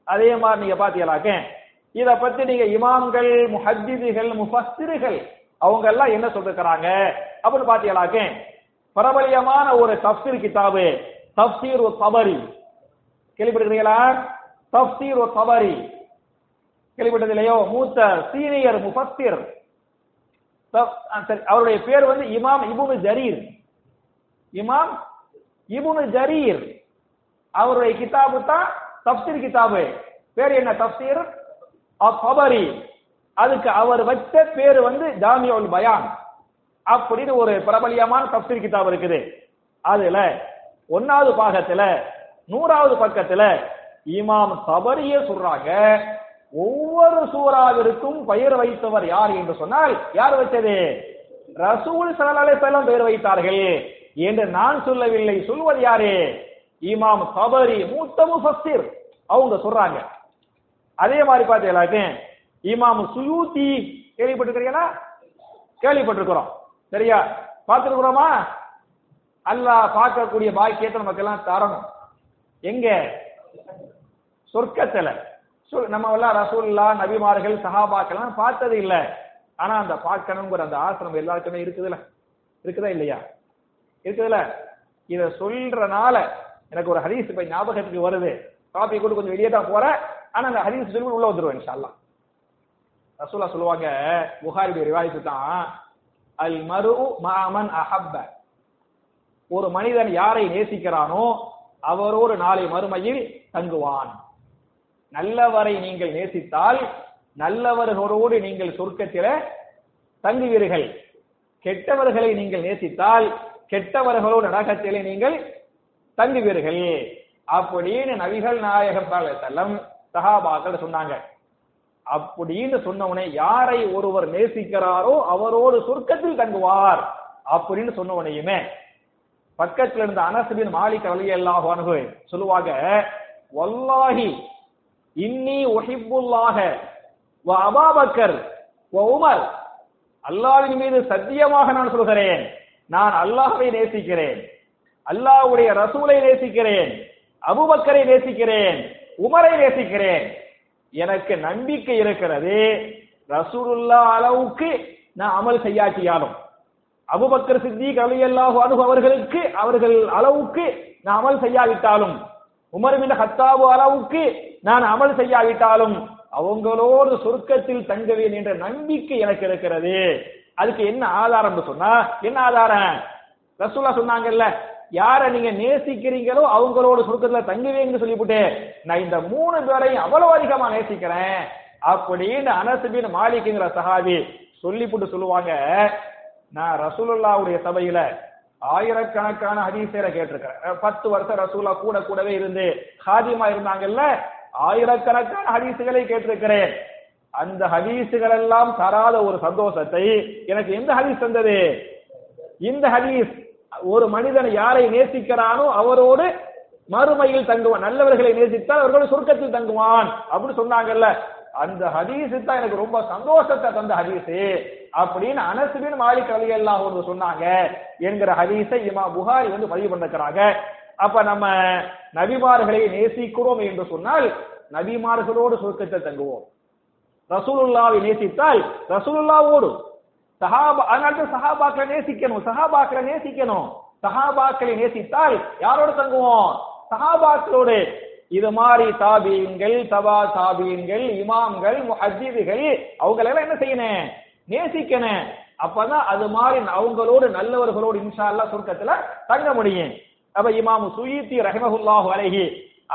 அதே மாதிரி நீங்க பாத்தீங்களாக்க இத பத்தி நீங்க இமாம்கள் முஹத்திதிகள் முஃபஸ்திர்கள் அவங்க எல்லாம் என்ன சொல்லிருக்கிறாங்க? அப்படின்னு பாத்தீங்களாக்க பிரபலியமான ஒரு தப்சீர் கிதாபு தப்சீர் ஒரு தபரி. கேள்விப்பட்டிருக்கிறீங்களா? தஃப்சீர் ஒரு தபரி. கேள்விப்பட்டது இல்லையோ? மூத்த சீனியர் முஃபஸ்திர் சரி, அவருடைய பேர் வந்து இமாம் இபுனு ஜரீர். இமாம் இபுனு ஜரீர். அவருடைய கிதாபு தான் தப்சீர் கிதாபு. பேர் என்ன தப்சீர்? அபரி அதுக்கு அவர் வச்ச பேர் வந்து ஜாமியோல் பயான். அப்படின்னு ஒரு பிரபலியமான தப்சீர் கிதாப் இருக்குது. அதுல ஒன்னாவது பாகத்துல நூறாவது பக்கத்துல இமாம் சபரிய சொல்றாங்க ஒவ்வொரு சூறாவிற்கும் பெயர் வைத்தவர் யார் என்று சொன்னால் யார் வச்சது? ரசூல் சலாலே பெயர் வைத்தார்கள். என்று நான் சொல்லவில்லை. சொல்வது யாரே? இமாம் சபரி மூத்த முஃபஸ்ஸிர். அவங்க சொல்றாங்க. அதே மாதிரி பார்த்தீங்களாக்க இமாம் சுயூத்தி கேள்விப்பட்டிருக்கிறீங்களா? கேள்விப்பட்டிருக்கிறோம். சரியா? பார்த்துருக்குறோமா? அல்லாஹ் பார்க்கக்கூடிய பாக்கியத்தை நமக்கு எல்லாம் தரணும். எங்க? சொர்க்கத்துல. நம்ம எல்லாம் ரசூல்லா நபிமார்கள் சஹாபாக்கெல்லாம் பார்த்தது இல்லை. ஆனா அந்த பார்க்கணுங்கிற அந்த ஆசிரமம் எல்லாருக்குமே இருக்குதுல்ல. இருக்குதா இல்லையா? இருக்குதுல்ல இத சொல்றனால எனக்கு ஒரு ஹதீஸ் இப்ப ஞாபகத்துக்கு வருது. காப்பி கூட கொஞ்சம் வெளியே தான் போறேன் ஆனா அந்த ஹதீஸ் சொல்லி உள்ள வந்துருவேன் இன்ஷா ரசூலா சொல்லுவாங்க புகாரிடைய ரிவாயத்து தான் அல் மரு மாமன் அஹப்ப. ஒரு மனிதன் யாரை நேசிக்கிறானோ அவரோடு நாளை மறுமையில் தங்குவான். நல்லவரை நீங்கள் நேசித்தால் நல்லவர்களோடு நீங்கள் சொர்க்கத்தில தங்குவீர்கள். கெட்டவர்களை நீங்கள் நேசித்தால் கெட்டவர்களோ நரகத்திலே நீங்கள் தங்குவீர்கள். அப்படின்னு நபிகள் நாயகம் செல்லம் சகாபாக்கள் சொன்னாங்க. அப்படின்னு சொன்னவனே யாரை ஒருவர் நேசிக்கிறாரோ அவரோடு சொர்க்கத்தில் தங்குவார் அப்படின்னு சொன்னவனையுமே பக்கத்துல இருந்த அனசுபின் மாலிக் அலி அல்லாஹ் அனுகு சொல்லுவாங்க வல்லாஹி இன்னி ஒஹிபுல்லாக வ அபாபக்கர் உமர் அல்லாவின் மீது சத்தியமாக நான் சொல்கிறேன். நான் அல்லாஹ்வை நேசிக்கிறேன் அல்லாஹ்வுடைய ரசூலை நேசிக்கிறேன் அபுபக்கரை நேசிக்கிறேன் உமரை நேசிக்கிறேன். எனக்கு நம்பிக்கை இருக்கிறது ரசூலுல்லா அளவுக்கு நான் அமல் செய்யாட்டியாலும். அபுபக்கர் சித்திக் ரலியல்லாஹு அன்ஹு அவர்களுக்கு அவர்கள் அளவுக்கு நான் அமல் செய்யாவிட்டாலும். உமர் பின் ஹத்தாபு அளவுக்கு நான் அமல் செய்யாவிட்டாலும். அவங்களோடு சொர்க்கத்தில் தங்குவேன் என்ற நம்பிக்கை எனக்கு இருக்கிறது. அதுக்கு என்ன ஆதாரம்னு சொன்னா என்ன ஆதாரம்? ரசூலா சொன்னாங்கல்ல யார நீங்க நேசிக்கிறீங்களோ அவங்களோட சுருக்கத்துல தங்குவீங்கன்னு சொல்லிவிட்டு நான் இந்த மூணு பேரையும் அவ்வளவு அதிகமா நேசிக்கிறேன் அப்படின்னு அனசுபின் மாலிக்குங்கிற சஹாபி சொல்லிவிட்டு சொல்லுவாங்க. நான் ரசூலுல்லாவுடைய சபையில ஆயிரக்கணக்கான ஹதீசரை கேட்டிருக்கிறேன். பத்து வருஷம் ரசூலா கூட கூடவே இருந்து ஹாதிமா இருந்தாங்கல்ல ஆயிரக்கணக்கான ஹதீசுகளை கேட்டிருக்கிறேன். அந்த ஹதீஸுகள் எல்லாம் தராத ஒரு சந்தோஷத்தை எனக்கு எந்த ஹதீஸ் தந்தது? இந்த ஹதீஸ் ஒரு மனிதன் யாரை நேசிக்கிறானோ அவரோடு மறுமையில் தங்குவான். நல்லவர்களை நேசித்தால் அவர்களோட சுருக்கத்தில் தங்குவான் அப்படின்னு சொன்னாங்கல்ல. அந்த ஹதீஸ் தான் எனக்கு ரொம்ப சந்தோஷத்தை தந்த ஹதீஸ் அப்படின்னு அனசுபின் மாலிக் அலி அல்லாஹ் சொன்னாங்க என்கிற ஹதீஸை இமா புகாரி வந்து பதிவு பண்ணிருக்கிறாங்க. அப்ப நம்ம நபிமார்களை நேசிக்கிறோம் என்று சொன்னால் நபிமார்களோடு சுருக்கத்தை தங்குவோம். ரசூலுல்லாவை நேசித்தால் ரசூலுல்லாவோடு சஹாபா அதனால சஹாபாக்களை நேசிக்கணும் சஹாபாக்களை நேசிக்கணும். சஹாபாக்களை நேசித்தால் யாரோடு தங்குவோம்? சஹாபாக்களோடு. இது மாதிரி தாபீன்கள் தபா தாபீன்கள் இமாம்கள் முஹஜிதுகள் அவங்களை எல்லாம் என்ன செய்யணும்? நேசிக்கணும். அப்பதான் அது மாதிரி அவங்களோடு நல்லவர்களோடு இன்ஷா அல்லா சுருக்கத்துல தங்க முடியும். அப்ப இமாம் சுயீத்தி ரஹமஹுல்லாஹு அலைஹி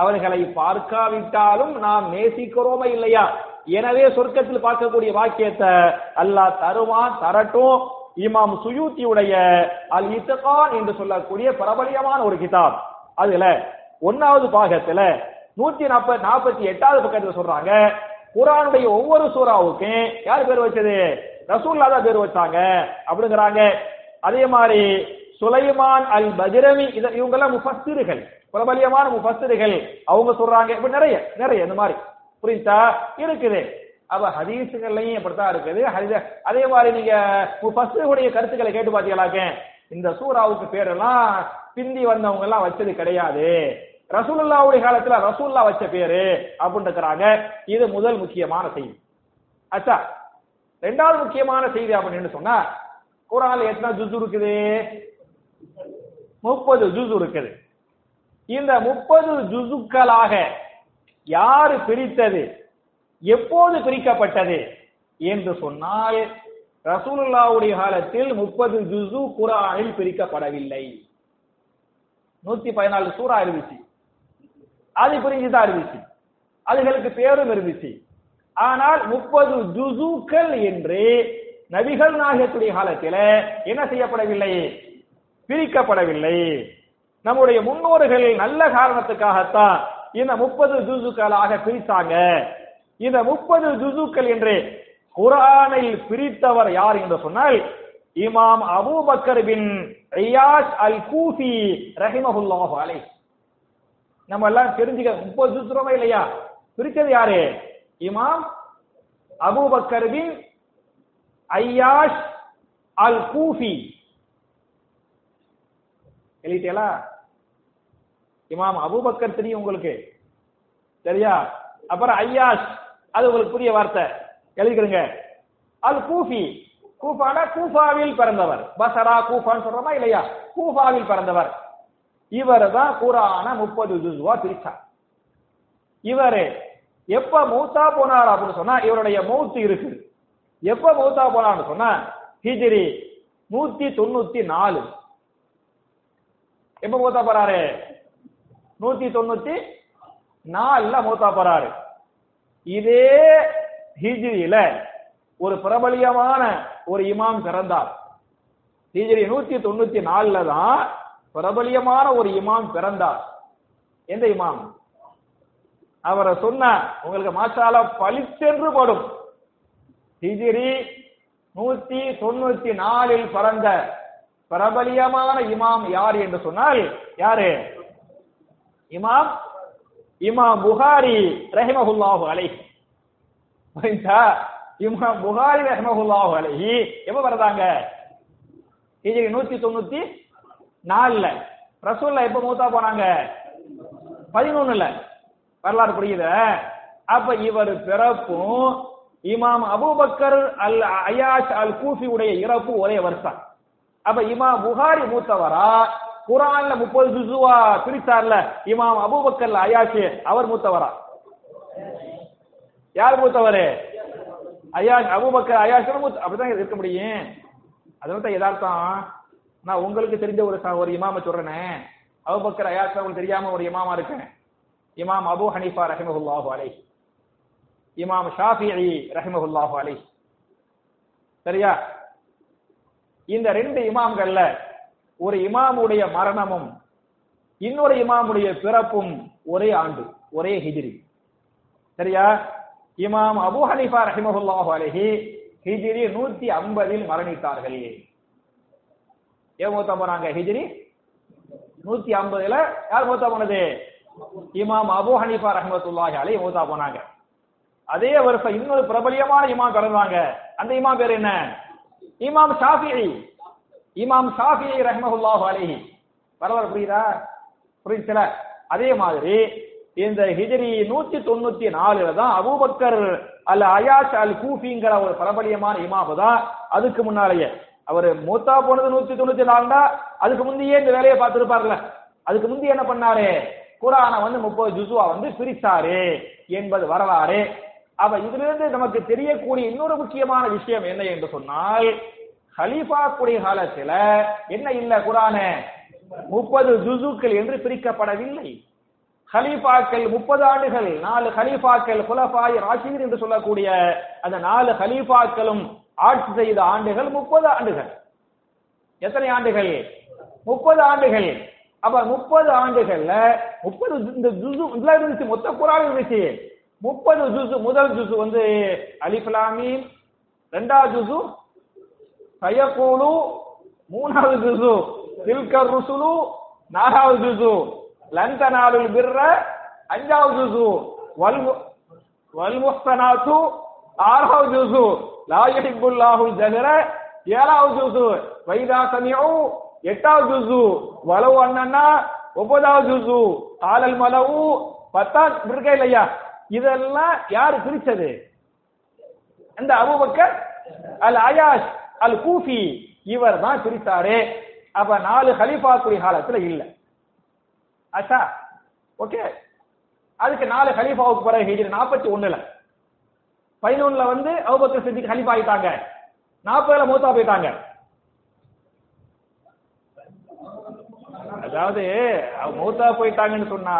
அவர்களை பார்க்காவிட்டாலும் நாம் நேசிக்கிறோமா இல்லையா? எனவே சொர்க்கத்தில் பார்க்கக்கூடிய வாக்கியத்தை அல்லாஹ் தருவான் தரட்டும். இமாம் சுயூத்தியுடைய அல் இத்தகான் என்று சொல்லக்கூடிய பிரபலியமான ஒரு கிதாப். அதுல ஒன்னாவது பாகத்துல நூத்தி நாற்பது நாற்பத்தி எட்டாவது பக்கத்துல சொல்றாங்க குரானுடைய ஒவ்வொரு சூறாவுக்கும் யார் பேர் வச்சது? ரசூல்லா தான் பேர் வச்சாங்க அப்படிங்கிறாங்க. அதே மாதிரி சுலைமான் அல் பஜ்ரமி இவங்க எல்லாம் முஃபஸ்ஸிர்கள். பிரபலியமான முஃபஸ்ஸிர்கள். அவங்க சொல்றாங்க இப்ப நிறைய நிறைய இந்த மாதிரி. புரியுதா இருக்குது. அப்ப ஹதீசுகள்லயும் இப்படித்தான் இருக்குது. ஹரித அதே மாதிரி நீங்க உடைய கருத்துக்களை கேட்டு பாத்தீங்களாக்க இந்த சூராவுக்கு பேரெல்லாம் பிந்தி வந்தவங்க எல்லாம் வச்சது கிடையாது. ரசூலுல்லாவுடைய காலத்துல ரசூல்லா வச்ச பேரு அப்படின்னு இருக்கிறாங்க இது முதல் முக்கியமான செய்தி. அச்சா ரெண்டாவது முக்கியமான செய்தி அப்படின்னு சொன்னா குரான்ல எத்தனை ஜுசு இருக்குது? முப்பது ஜுசு இருக்குது. இந்த முப்பது ஜுசுக்களாக யாரு பிரித்தது? எப்போது பிரிக்கப்பட்டது? என்று சொன்னால் ரசூலுல்லாவுடைய காலத்தில் முப்பது ஜுசு குரானில் பிரிக்கப்படவில்லை. நூத்தி பதினாலு சூறா இருந்துச்சு. அது பிரிஞ்சுதான் இருந்துச்சு. அதுகளுக்கு பேரும் இருந்துச்சு. ஆனால் முப்பது ஜுசுக்கள் என்று நபிகள் நாயகத்துடைய காலத்தில என்ன செய்யப்படவில்லை? பிரிக்கப்படவில்லை. நம்முடைய முன்னோர்கள் நல்ல காரணத்துக்காகத்தான் இந்த முப்பது ஜுசுக்களாக பிரித்தாங்க. இந்த முப்பது ஜுசுக்கள் என்று குரானில் பிரித்தவர் யார் என்று சொன்னால் இமாம் அபூபக்கர் பின் ஐயாஸ் அல் கூஃபி ரஹிமஹுல்லாஹு அலை நம்ம எல்லாம் தெரிஞ்சுக்க முப்பது ஜுசுரமா இல்லையா? பிரிச்சது யாரு? இமாம் அபூபக்கர் பின் ஐயாஷ் அல் கூஃபி எழுதிட்டேலா இமாம் அபூபக்கர் தெரியும் உங்களுக்கு. சரியா? அப்புறம் ஐயாஷ் அது உங்களுக்கு புதிய வார்த்தை. எழுதிக்கிறங்க அல் கூஃபி கூஃபான கூஃபாவில் பிறந்தவர். பசரா கூஃபான்னு சொல்றோமா இல்லையா? கூஃபாவில் பிறந்தவர். இவர் தான் கூறான முப்பது ஜுஸ்வா பிரிச்சார். இவர் எப்ப மூத்தா போனார் அப்படின்னு சொன்னா இவருடைய மௌத்து இருக்கு. எப்ப மௌத்தா போனார்னு சொன்னா ஹிஜிரி நூத்தி தொண்ணூத்தி நாலு. எப்ப மூத்தா போறாரு? நூத்தி தொண்ணூத்தி நாலுல மூத்தா போறாரு. இதே ஹிஜ்ரியில ஒரு பிரபலியமான ஒரு இமாம் பிறந்தார். ஹிஜ்ரி நூத்தி தொண்ணூத்தி நாலுல தான் பிரபலியமான ஒரு இமாம் பிறந்தார். எந்த இமாம்? அவரை சொன்ன உங்களுக்கு மாஷால பளிச்சென்று படும். ஹிஜிரி நூத்தி தொண்ணூத்தி நாலில் பிறந்த பிரபலியமான இமாம் யார் என்று சொன்னால் யாரு? இமாம் இமாம் புகாரி ரஹிமஹுல்லாஹு அலைஹி. புரிஞ்சா? இமாம் புகாரி ரஹிமஹுல்லாஹு அலைஹி. எப்ப வரதாங்க ஹிஜ்ரி நூத்தி தொண்ணூத்தி நாலுல ரசூல்ல எப்ப மூத்தா போனாங்க? பதினொன்னுல. வரலாறு புரியுத? அப்ப இவர் பிறப்பும் இமாம் அபூபக்கர் அல் அயாஷ் அல் கூஃபி உடைய இறப்பு ஒரே வருஷம். அப்ப இமாம் புகாரி மூத்தவரா? குரான்ல முப்பது ஜுசுவா பிரித்தார்ல இமாம் அபூபக்கர் அயாஷ் அவர் மூத்தவரா? யார் மூத்தவர்? அயாஷ் அபூபக்கர் அயாஷ் மூத்த அப்படிதான் இருக்க முடியும். அதனால தான் யதார்த்தம். நான் உங்களுக்கு தெரிஞ்ச ஒரு ஒரு இமாம சொல்றேனே. அபூபக்கர் அயாஷ் உங்களுக்கு தெரியாம ஒரு இமாமா இருக்கேன். இமாம் அபு ஹனீஃபா ரஹிமஹுல்லாஹு அலை இமாம் ஷாஃபி ரஹிமஹுல்லாஹு அலை சரியா? இந்த ரெண்டு இமாம்கள்ல ஒரு இமாமுடைய மரணமும் இன்னொரு இமாமுடைய பிறப்பும் ஒரே ஆண்டு ஒரே ஹிஜ்ரி. சரியா? இமாம் அபு ஹனிஃபா ரஹிமஹுல்லாஹு அலஹி ஹிஜ்ரி நூத்தி ஐம்பதில் மரணித்தார்கள். ஏன் மூத்தா போனாங்க ஹிஜ்ரி? நூத்தி ஐம்பதுல யார் மூத்தா போனது? இமாம் அபு ஹனிஃபா ரஹமத்துல்லாஹி அலைஹி மூத்தா போனாங்க. அதே வருஷம் இன்னொரு பிரபலியமான இமாம் பிறந்தாங்க. அந்த இமாம் பேர் என்ன? இமாம் ஷாஃபி இமாம் ஷாஃபி ரஹ்மத்துல்லாஹு அலைஹி. பரவாயில்ல புரியுதா? புரியுதுல அதே மாதிரி இந்த ஹிஜரி நூத்தி தொண்ணூத்தி நாலுல தான் அபூபக்கர் அல் அயாஷ் அல் கூஃபிங்கிற ஒரு பிரபலியமான இமாம் தான் அதுக்கு முன்னாலேயே. அவர் மூத்தா போனது நூத்தி தொண்ணூத்தி நாலுடா அதுக்கு முந்தையே இந்த வேலையை பார்த்திருப்பார்ல. அதுக்கு முந்தைய என்ன பண்ணாரு? குரானை வந்து முப்பது ஜுசுவா வந்து பிரித்தாரு என்பது வரலாறு. அப்ப இதுல இருந்து நமக்கு தெரியக்கூடிய இன்னொரு முக்கியமான விஷயம் என்ன என்று சொன்னால் ஹலீஃபாக்குடைய காலத்துல என்ன இல்ல குரானு? முப்பது ஜுசுக்கள் என்று பிரிக்கப்படவில்லை. ஹலீஃபாக்கள் முப்பது ஆண்டுகள் நாலு ஹலீஃபாக்கள் குலபாய் ராஷீர் என்று சொல்லக்கூடிய அந்த நாலு ஹலீஃபாக்களும் ஆட்சி செய்த ஆண்டுகள் முப்பது ஆண்டுகள். எத்தனை ஆண்டுகள்? முப்பது ஆண்டுகள். அப்ப முப்பது ஆண்டுகள்ல முப்பது இந்த ஜுசு இதுல இருந்துச்சு மொத்த குரான் இருந்துச்சு. முப்பது ஜுசு முதல் ஜுசு வந்து அலிஃபலாமீன் ரெண்டாவது ஜுசு சயகூலு மூணாவது ஜுசு தில்கர் ருசுலு நாலாவது ஜுசு லந்தனாலுல் பிர்ர அஞ்சாவது ஜுசு வல் வல் முஹ்சனாத்து ஆறாவது ஜுசு லா யுஹிப்புல்லாஹுல் ஜஹர ஏழாவது ஜுசு வைதா சமிஉ எட்டாவது ஜுசு வலவு அண்ணன்னா ஒன்பதாவது ஜுசு ஆலல் மலவு பத்தாவது இருக்கா இல்லையா? இதெல்லாம் யாரு பிரிச்சது அந்த அபுபக்கர் அல் அயாஷ் அல் கூஃபி இவர் தான் பிரித்தாரு அப்ப நாலு ஹலீஃபாக்குரிய காலத்துல இல்ல. ஆச்சா? ஓகே. அதுக்கு நாலு ஹலீஃபாவுக்கு பிறகு ஹிஜ்ரி நாற்பத்தி ஒண்ணுல. பதினொன்னுல வந்து அவுபக்கர் சித்திக் ஹலீஃபா ஆயிட்டாங்க. நாற்பதுல மூத்தா போயிட்டாங்க. அதாவது மூத்தா போயிட்டாங்கன்னு சொன்னா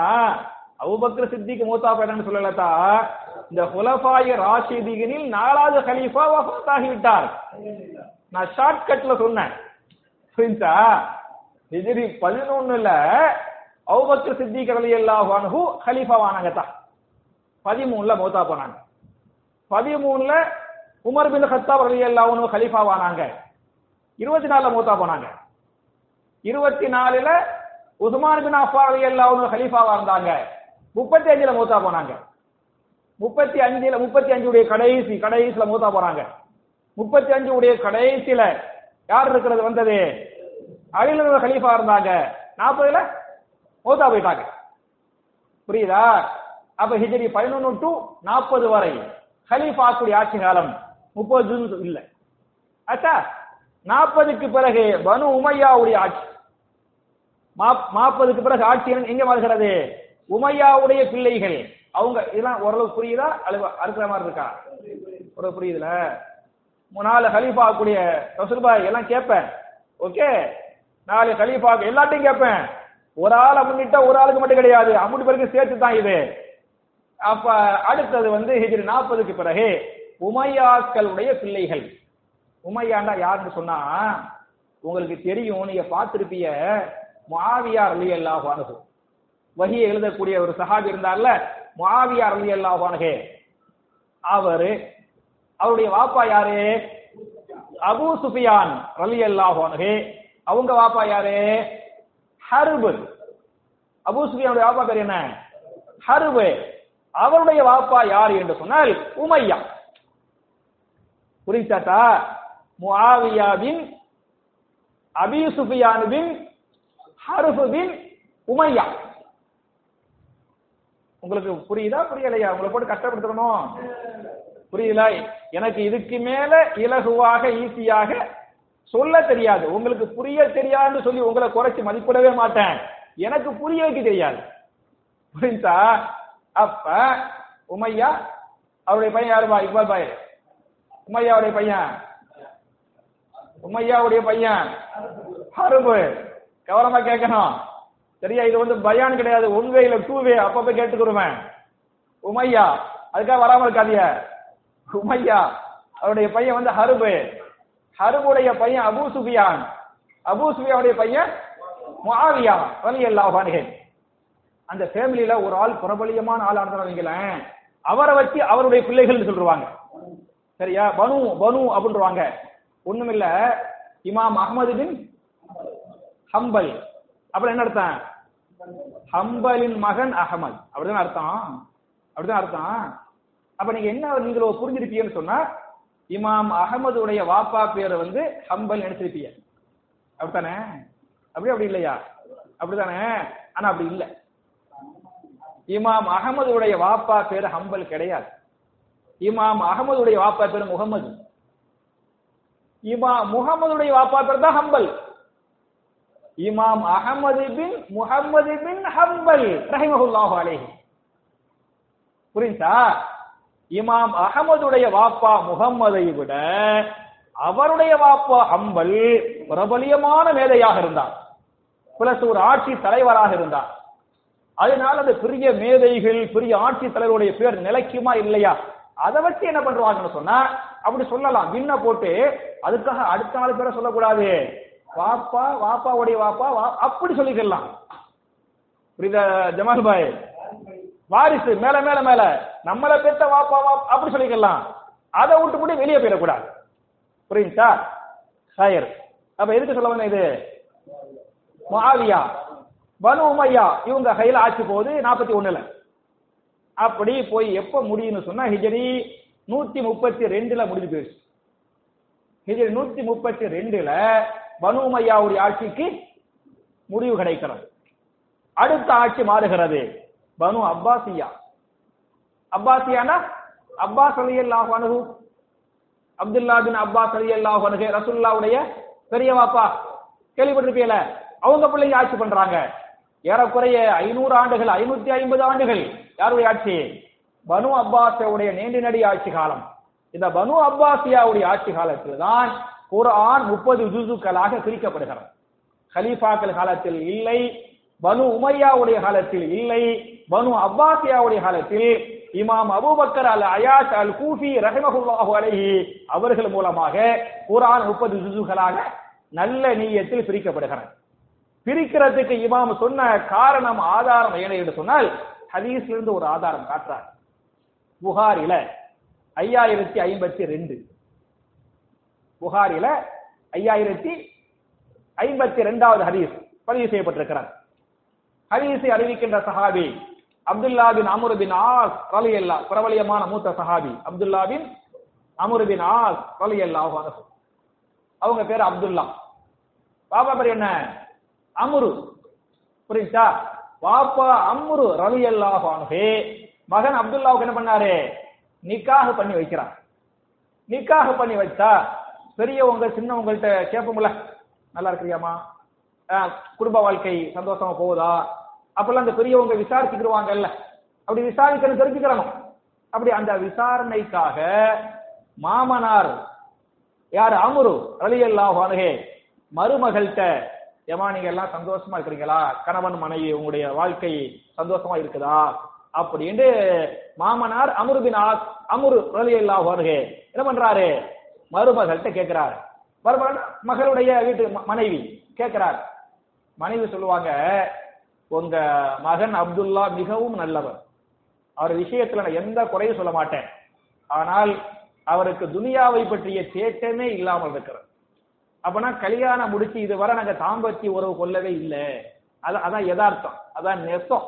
அவுபக்கர் சித்திக்கு மூத்தா போயிட்டாங்கன்னு சொல்லலதா இந்த ஹுலஃபாய ராஷிதிகளில் நாலாவது ஹலீஃபா வஃபாத் ஆகிவிட்டார் நான் ஷார்ட் கட்ல சொன்னேன். புரிஞ்சா? ஹிஜ்ரி பதினொன்னுல அவுபக்கர் சித்திக் ரலியல்லாஹு அன்ஹு ஹலீஃபாவானாங்க தான் பதிமூணுல மௌத்தா போனாங்க. பதிமூணுல உமர் பின் ஹத்தாப் ரலியல்லாஹு அன்ஹு ஹலீஃபாவானாங்க. இருபத்தி நாலுல மௌத்தா போனாங்க. இருபத்தி நாலுல உஸ்மான் பின் அஃபான் ரலியல்லாஹு அன்ஹு ஹலீஃபாவா இருந்தாங்க. முப்பத்தி அஞ்சுல மூத்தா போனாங்க. முப்பத்தி அஞ்சுல முப்பத்தி அஞ்சுடைய கடைசி கடைசியில மூத்தா போறாங்க. முப்பத்தி அஞ்சு உடைய கடைசியில யார் இருக்கிறது வந்தது? அழில ஹலீஃபா இருந்தாங்க. நாற்பதுல மூத்தா போயிட்டாங்க. புரியுதா? அப்ப ஹிஜரி பதினொன்னு டு நாற்பது வரை ஹலீஃபாக்குடைய ஆட்சி காலம் முப்பது ஜூன் இல்ல. அச்சா நாற்பதுக்கு பிறகு பனு உமையாவுடைய ஆட்சி. நாற்பதுக்கு பிறகு ஆட்சி எங்க வருகிறது உமையாவுடைய பிள்ளைகள். அவங்க இதெல்லாம் ஓரளவு புரியுதா? அழுவ அறுக்கிற மாதிரி இருக்கா? ஒரு புரியுதுல? நாலு ஹலீஃபா கூடிய ரசூல்பாய் எல்லாம் கேட்பேன். ஓகே? நாலு ஹலீஃபா எல்லாத்தையும் கேட்பேன். ஒரு ஆள் முன்னிட்டா ஒரு ஆளுக்கு மட்டும் கிடையாது. அம்முட்டு பிறகு சேர்த்து தான் இது. அப்ப அடுத்தது வந்து ஹிஜ்ரி நாற்பதுக்கு பிறகு உமையாக்களுடைய பிள்ளைகள். உமையாண்டா யாருன்னு சொன்னா உங்களுக்கு தெரியும் நீங்க பார்த்திருப்பிய மாவியார் அலி அல்லாஹ் வஹியை எழுதக்கூடிய ஒரு சஹாபி இருந்தார்ல முஆவியா ரலியல்லாஹு அன்ஹு. அவரு அவருடைய வாப்பா யாரு? அபு சுஃபியான் ரலி அன்ஹு. அவங்க வாப்பா யாரு? ஹர்பு. அபு சுஃபியானுடைய வாப்பா பேர் என்ன? ஹர்பு. அவருடைய வாப்பா யார் என்று சொன்னால் உமையா. புரிஞ்சாட்டா முஆவியாவின் அபி சுஃபியானுவின் உமையா. உங்களுக்கு புரியுதா? புரியலையா? உங்களை போட்டு கஷ்டப்படுத்தணும்? புரியுதா எனக்கு இதுக்கு மேல இலகுவாக ஈஸியாக சொல்ல தெரியாது. உங்களுக்கு புரிய தெரியாதுன்னு சொல்லி உங்களை குறைச்சு மதிப்பிடவே மாட்டேன். எனக்கு புரிய வைக்க தெரியாது. புரிஞ்சா அப்ப உமையா அவருடைய பையன் யாருமா இக்பால் பாய். உமையாவுடைய பையன். உமையாவுடைய பையன். அரும்பு. கவனமா கேட்கணும். சரியா இது வந்து பயான் கிடையாது. ஒன் வே இல்ல டூ வே அப்பப்ப கேட்டுக்கிறோமே. உமையா அதுக்காக வராம இருக்காதிய உமையா அவருடைய பையன் வந்து ஹருபு. ஹருபுடைய பையன் அபு சுபியான் அபு சுபியாவுடைய பையன் முஆவியா ரலியல்லாஹு அன்ஹு. அந்த ஃபேமிலியில ஒரு ஆள் பிரபலியமான ஆள் ஆனதுன்னு அவரை வச்சு அவருடைய பிள்ளைகள் சொல்றாங்க சரியா பனு பனு அப்படின்றவாங்க ஒண்ணுமில்ல இமாம் அகமது பின் ஹம்பல். அப்புறம் என்ன எடுத்தேன் ஹம்பலின் மகன் அகமது அப்படிதான் அர்த்தம். அப்படிதான் அர்த்தம். அப்ப நீங்க என்ன நீங்க புரிஞ்சிருப்பீங்கன்னு சொன்னா இமாம் அகமதுடைய வாப்பா பேரை வந்து ஹம்பல் நினைச்சிருப்பீங்க. அப்படித்தானே? அப்படி அப்படி இல்லையா? அப்படித்தானே? ஆனா அப்படி இல்லை. இமாம் அகமதுடைய வாப்பா பேர் ஹம்பல் கிடையாது. இமாம் அகமதுடைய வாப்பா பேர் முகமது இமாம் முகமதுடைய வாப்பா பேர் தான் ஹம்பல். இமாம் அகமது பின் முகமது பின் ஹம்பல் ரஹிமஹுல்லாஹு அலைஹி புரியுதா இமாம் அகமதுடைய வாப்பா முகம்மதை விட அவருடைய வாப்பா ஹம்பல் பிரபலியமான மேதையாக இருந்தார். பிளஸ் ஒரு ஆட்சி தலைவராக இருந்தார். அதனால அந்த பெரிய மேதைகள் பெரிய ஆட்சி தலைவருடைய பேர் நிலைக்குமா இல்லையா? அதை வச்சு என்ன பண்றாங்கன்னு சொன்னா அப்படி சொல்லலாம். விண்ண போட்டு அதுக்காக அடுத்த நாலு பேரை சொல்லக்கூடாது. வாப்பா வாப்பாவுடைய வாப்பா வா- அப்படி சொல்லிக்கலாம் புரியுதா ஜமால் பாய்? வாரிசு மேல மேல மேல. நம்மள பெத்த வாப்பா வா அப்படி சொல்லிக்கலாம் அதை விட்டு கூட வெளியே போயிடக்கூடாது. புரியுதா? ஹயர் அப்ப எதுக்கு சொல்ல வந்த இது? மாவியா பனு உமையா. இவங்க கையில ஆட்சி போகுது நாற்பத்தி ஒண்ணுல. அப்படி போய் எப்ப முடியும்னு சொன்னா ஹிஜரி நூத்தி முப்பத்தி ரெண்டுல முடிஞ்சு போயிடுச்சு ஹிஜரி நூத்தி முப்பத்தி ரெண்டுல பனு உமையாவுடைய ஆட்சிக்கு முடிவு கிடைக்கிறது. அடுத்த ஆட்சி மாறுகிறது. Banu Abbasiya. அப்பாசியானா? அப்பாஸ் அலியல்லாஹு அன்ஹு. அப்துல்லா பின் அப்பாஸ் அலியல்லாஹு அனுகு ரசுல்லாவுடைய பெரிய வாப்பா கேள்விப்பட்டிருப்பீல அவங்க பிள்ளைங்க ஆட்சி பண்றாங்க. ஏறக்குறைய ஐநூறு ஆண்டுகள் ஐநூத்தி ஐம்பது ஆண்டுகள் யாருடைய ஆட்சி? பனு அப்பாசியாவுடைய நீண்ட நடி ஆட்சி காலம். இந்த பனு அப்பாசியாவுடைய ஆட்சி காலத்தில் தான் குரான் முப்பது ஜுசுக்களாக பிரிக்கப்படுகிறது. ஹலீஃபாக்கள் காலத்தில் இல்லை பனு உமையாவுடைய காலத்தில் இல்லை பனு அப்பாசியாவுடைய காலத்தில் இமாம் அபுபக்கர் அல் அயாஷ் அல் கூஃபி ரஹமஹுல்லாஹு அலைஹி அவர்கள் மூலமாக குரான் முப்பது ஜுசுகளாக நல்ல நீயத்தில் பிரிக்கப்படுகிறது. பிரிக்கிறதுக்கு இமாம் சொன்ன காரணம் ஆதாரம் என்ன என்று சொன்னால் ஹதீஸ்ல இருந்து ஒரு ஆதாரம் காட்டுறார். புகாரில ஐயாயிரத்தி ஐம்பத்தி ரெண்டு. புகாரில ஐயாயிரத்தி ஐம்பத்தி ரெண்டாவது ஹதீஸ் பதிவு செய்யப்பட்டிருக்கிறார். ஹதீஸை அறிவிக்கின்ற சஹாபி அப்துல்லா பின் அமுர் பின் ஆஸ் ரலியல்லா பிரபலியமான மூத்த சஹாபி அப்துல்லா பின் அமுர் பின் ஆஸ் ரலியல்லா அவங்க பேர் அப்துல்லா. பாப்பா பேர் என்ன? அமுரு. புரியுதா பாப்பா அம்ரு ரவி அல்லாஹே மகன் அப்துல்லாவுக்கு என்ன பண்ணாரு? நிக்காக பண்ணி வைக்கிறார் நிக்காக பண்ணி வச்சா பெரியவங்க சின்னவங்கள்ட்ட கேட்போம்ல. நல்லா இருக்கிறியாமா குடும்ப வாழ்க்கை சந்தோஷமா போகுதா? அப்பெல்லாம் அந்த பெரியவங்க விசாரிச்சுக்கிடுவாங்கல்ல அப்படி விசாரிக்கணும் தெரிஞ்சுக்கிறணும். அப்படி அந்த விசாரணைக்காக மாமனார் யார்? அமுரு ரலி அல்லாஹே மருமகள்கிட்ட ஏமா நீங்க எல்லாம் சந்தோஷமா இருக்கிறீங்களா? கணவன் மனைவி உங்களுடைய வாழ்க்கை சந்தோஷமா இருக்குதா? அப்படின்னு மாமனார் அமுருபின் அமுரு ரலி அல்லாஹ் வருகே என்ன பண்றாரு? மருமகள்கிட்ட கேட்கிறார் மருமகள் மகளுடைய வீட்டு மனைவி கேட்கிறார் மனைவி சொல்லுவாங்க உங்க மகன் அப்துல்லா மிகவும் நல்லவர். அவர் விஷயத்துல நான் எந்த குறையும் சொல்ல மாட்டேன். ஆனால் அவருக்கு துனியாவை பற்றிய சேட்டமே இல்லாமல் இருக்கிறார். அப்பனா கல்யாணம் முடிச்சு இதுவரை நாங்க தாம்பத்திய உறவு கொள்ளவே இல்லை. அதான் அதான் யதார்த்தம். அதான் நெசம்.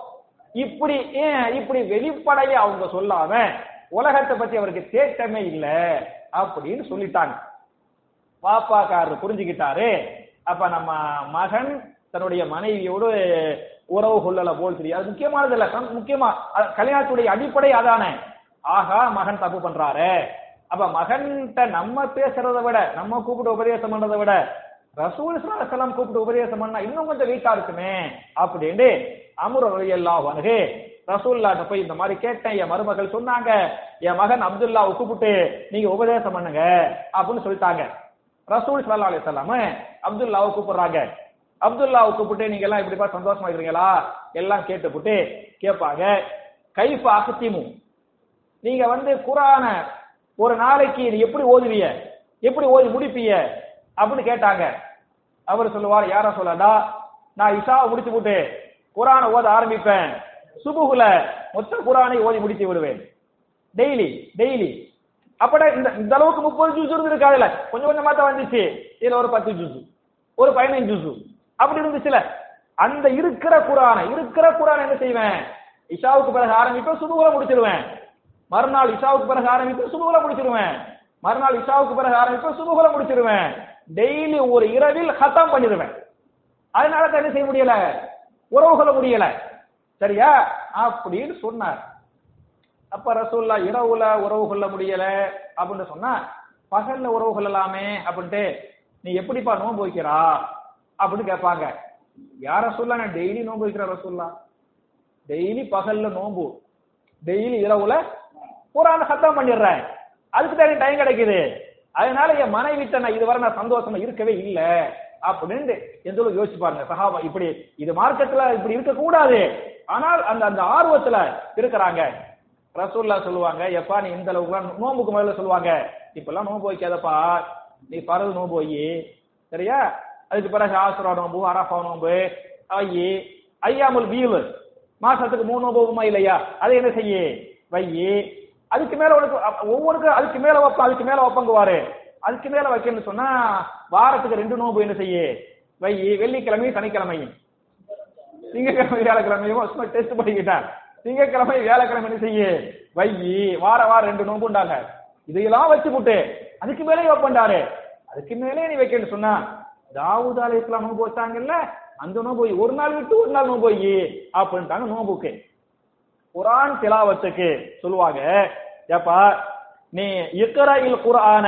இப்படி ஏன் இப்படி வெளிப்படைய அவங்க சொல்லாம உலகத்தை பத்தி அவருக்கு தேட்டமே இல்லை. அப்படின்னு சொல்லிட்டாங்க. பாப்பாக்காரர் புரிஞ்சுக்கிட்டாரு. அப்ப நம்ம மகன் தன்னுடைய மனைவியோடு உறவு கொள்ளல போல் தெரியும். அது முக்கியமானது இல்ல. முக்கியமா கல்யாணத்துடைய அடிப்படை அதானே. ஆகா மகன் தப்பு பண்றாரு. அப்ப மகன்கிட்ட நம்ம பேசுறத விட நம்ம கூப்பிட்டு உபதேசம் பண்றதை விட ரசூல் கூப்பிட்டு உபதேசம் பண்ணா இன்னும் கொஞ்சம் வீட்டா இருக்குமே. அப்படின்னு அமுர எல்லாம் வருகே ரசூல்லாட்ட போய் இந்த மாதிரி கேட்டேன் என் மருமகள் சொன்னாங்க என் மகன் அப்துல்லா கூப்பிட்டு நீங்க உபதேசம் பண்ணுங்க அப்படின்னு சொல்லிட்டாங்க. ரசூல் சல்லா அலி சொல்லாம அப்துல்லாவை கூப்பிடுறாங்க. அப்துல்லாவை கூப்பிட்டு நீங்க எல்லாம் இப்படிப்பா சந்தோஷமா இருக்கிறீங்களா? எல்லாம் கேட்டுப்புட்டு கேட்பாங்க. கைஃப அகத்திமு நீங்க வந்து குரான ஒரு நாளைக்கு நீ எப்படி ஓதுவிய? எப்படி ஓதி முடிப்பிய? அப்படின்னு கேட்டாங்க. அவர் சொல்லுவார் யார சொல்லடா நான் இஷாவை முடிச்சு போட்டு குரானை ஓத ஆரம்பிப்பேன். சுபுகுல மொத்த குரானை ஓதி முடித்து விடுவேன். Daily daily. அப்பட இந்த இந்த அளவுக்கு முப்பது ஜூஸ் இருந்திருக்காதுல கொஞ்சம் கொஞ்சமா தான் வந்துச்சு. இதுல ஒரு பத்து ஜூஸ் ஒரு பதினஞ்சு ஜூஸ் அப்படி இருந்துச்சுல. அந்த இருக்கிற குரானை இருக்கிற குரான் என்ன செய்வேன்? இஷாவுக்கு பிறகு ஆரம்பிப்பேன் சுபுகுல முடிச்சிருவேன். மறுநாள் இஷாவுக்கு பிறகு ஆரம்பிப்பேன் சுபுகுல முடிச்சிருவேன். மறுநாள் இஷாவுக்கு பிறகு ஆரம்பிப்பேன் சுபுகுல முடிச்சிருவேன். டெய்லி ஒரு இரவில் ஹத்தம் பண்ணிடுவேன் அதனால தான் என்ன செய்ய முடியல? உறவு கொள்ள முடியல. சரியா? அப்படின்னு சொன்னார். அப்ப ரசூல்லா இரவுல உறவு கொள்ள முடியல அப்படின்னு சொன்னா பகல்ல உறவு கொள்ளலாமே அப்படின்ட்டு நீ எப்படிப்பா நோன்பு வைக்கிறா? அப்படின்னு கேட்பாங்க. யார் சொல்ல நான் டெய்லி நோன்பு வைக்கிற ரசூல்லா டெய்லி பகல்ல நோன்பு. டெய்லி இரவுல குரான சத்தம் பண்ணிடுறேன். அதுக்கு தான் டைம் கிடைக்குது. அதனால என் மனைவிட்ட நான் இதுவரை நான் சந்தோஷமா இருக்கவே இல்லை. அப்படின்னு எந்த யோசிச்சு பாருங்க. சஹாபா இப்படி இது மார்க்கத்துல இப்படி இருக்க கூடாது ஆனால் அந்த அந்த ஆர்வத்துல இருக்கிறாங்க. ரசூல்லா சொல்லுவாங்க எப்பா நீ இந்த அளவுக்கு நோம்புக்கு முதல்ல சொல்லுவாங்க. இப்பெல்லாம் நோம்பு வைக்காதப்பா. நீ பரவு நோம்பு வை. சரியா? அதுக்கு பிறகு ஆசுரா நோம்பு அரஃபா நோம்பு ஐயி ஐயாமுல் வீவு மாசத்துக்கு மூணு நோம்புமா இல்லையா? அதை என்ன செய்ய? வை. அதுக்கு மேல உனக்கு ஒவ்வொருக்கும் அதுக்கு மேல வைப்பா அதுக்கு மேல வைப்பங்குவாரு. அதுக்கு மேல வைக்கணும்னு சொன்னா வாரத்துக்கு ரெண்டு நோன்பு என்ன செய்ய? வை வெள்ளிக்கிழமையும் சனிக்கிழமையும் திங்கக்கிழமை வியாழக்கிழமையும் சும்மா டெஸ்ட் பண்ணிக்கிட்டார். திங்கக்கிழமை வியாழக்கிழமை என்ன செய்ய? வை வார வாரம் ரெண்டு நோன்பு உண்டாங்க இதையெல்லாம் வச்சு போட்டு. அதுக்கு மேலே வைப்பண்டாரு அதுக்கு மேலே நீ வைக்கணும்னு சொன்னா தாவூத் அலை இஸ்லாம் நோன்பு வச்சாங்கல்ல அந்த நோன்பு ஒரு நாள் விட்டு ஒரு நாள் நோன்பு வை அப்படின்ட்டாங்க நோன்புக்கு. குரான் திலாவத்துக்கு சொல்லுவாங்க ஏப்பா நீ இக்கரையில் குரான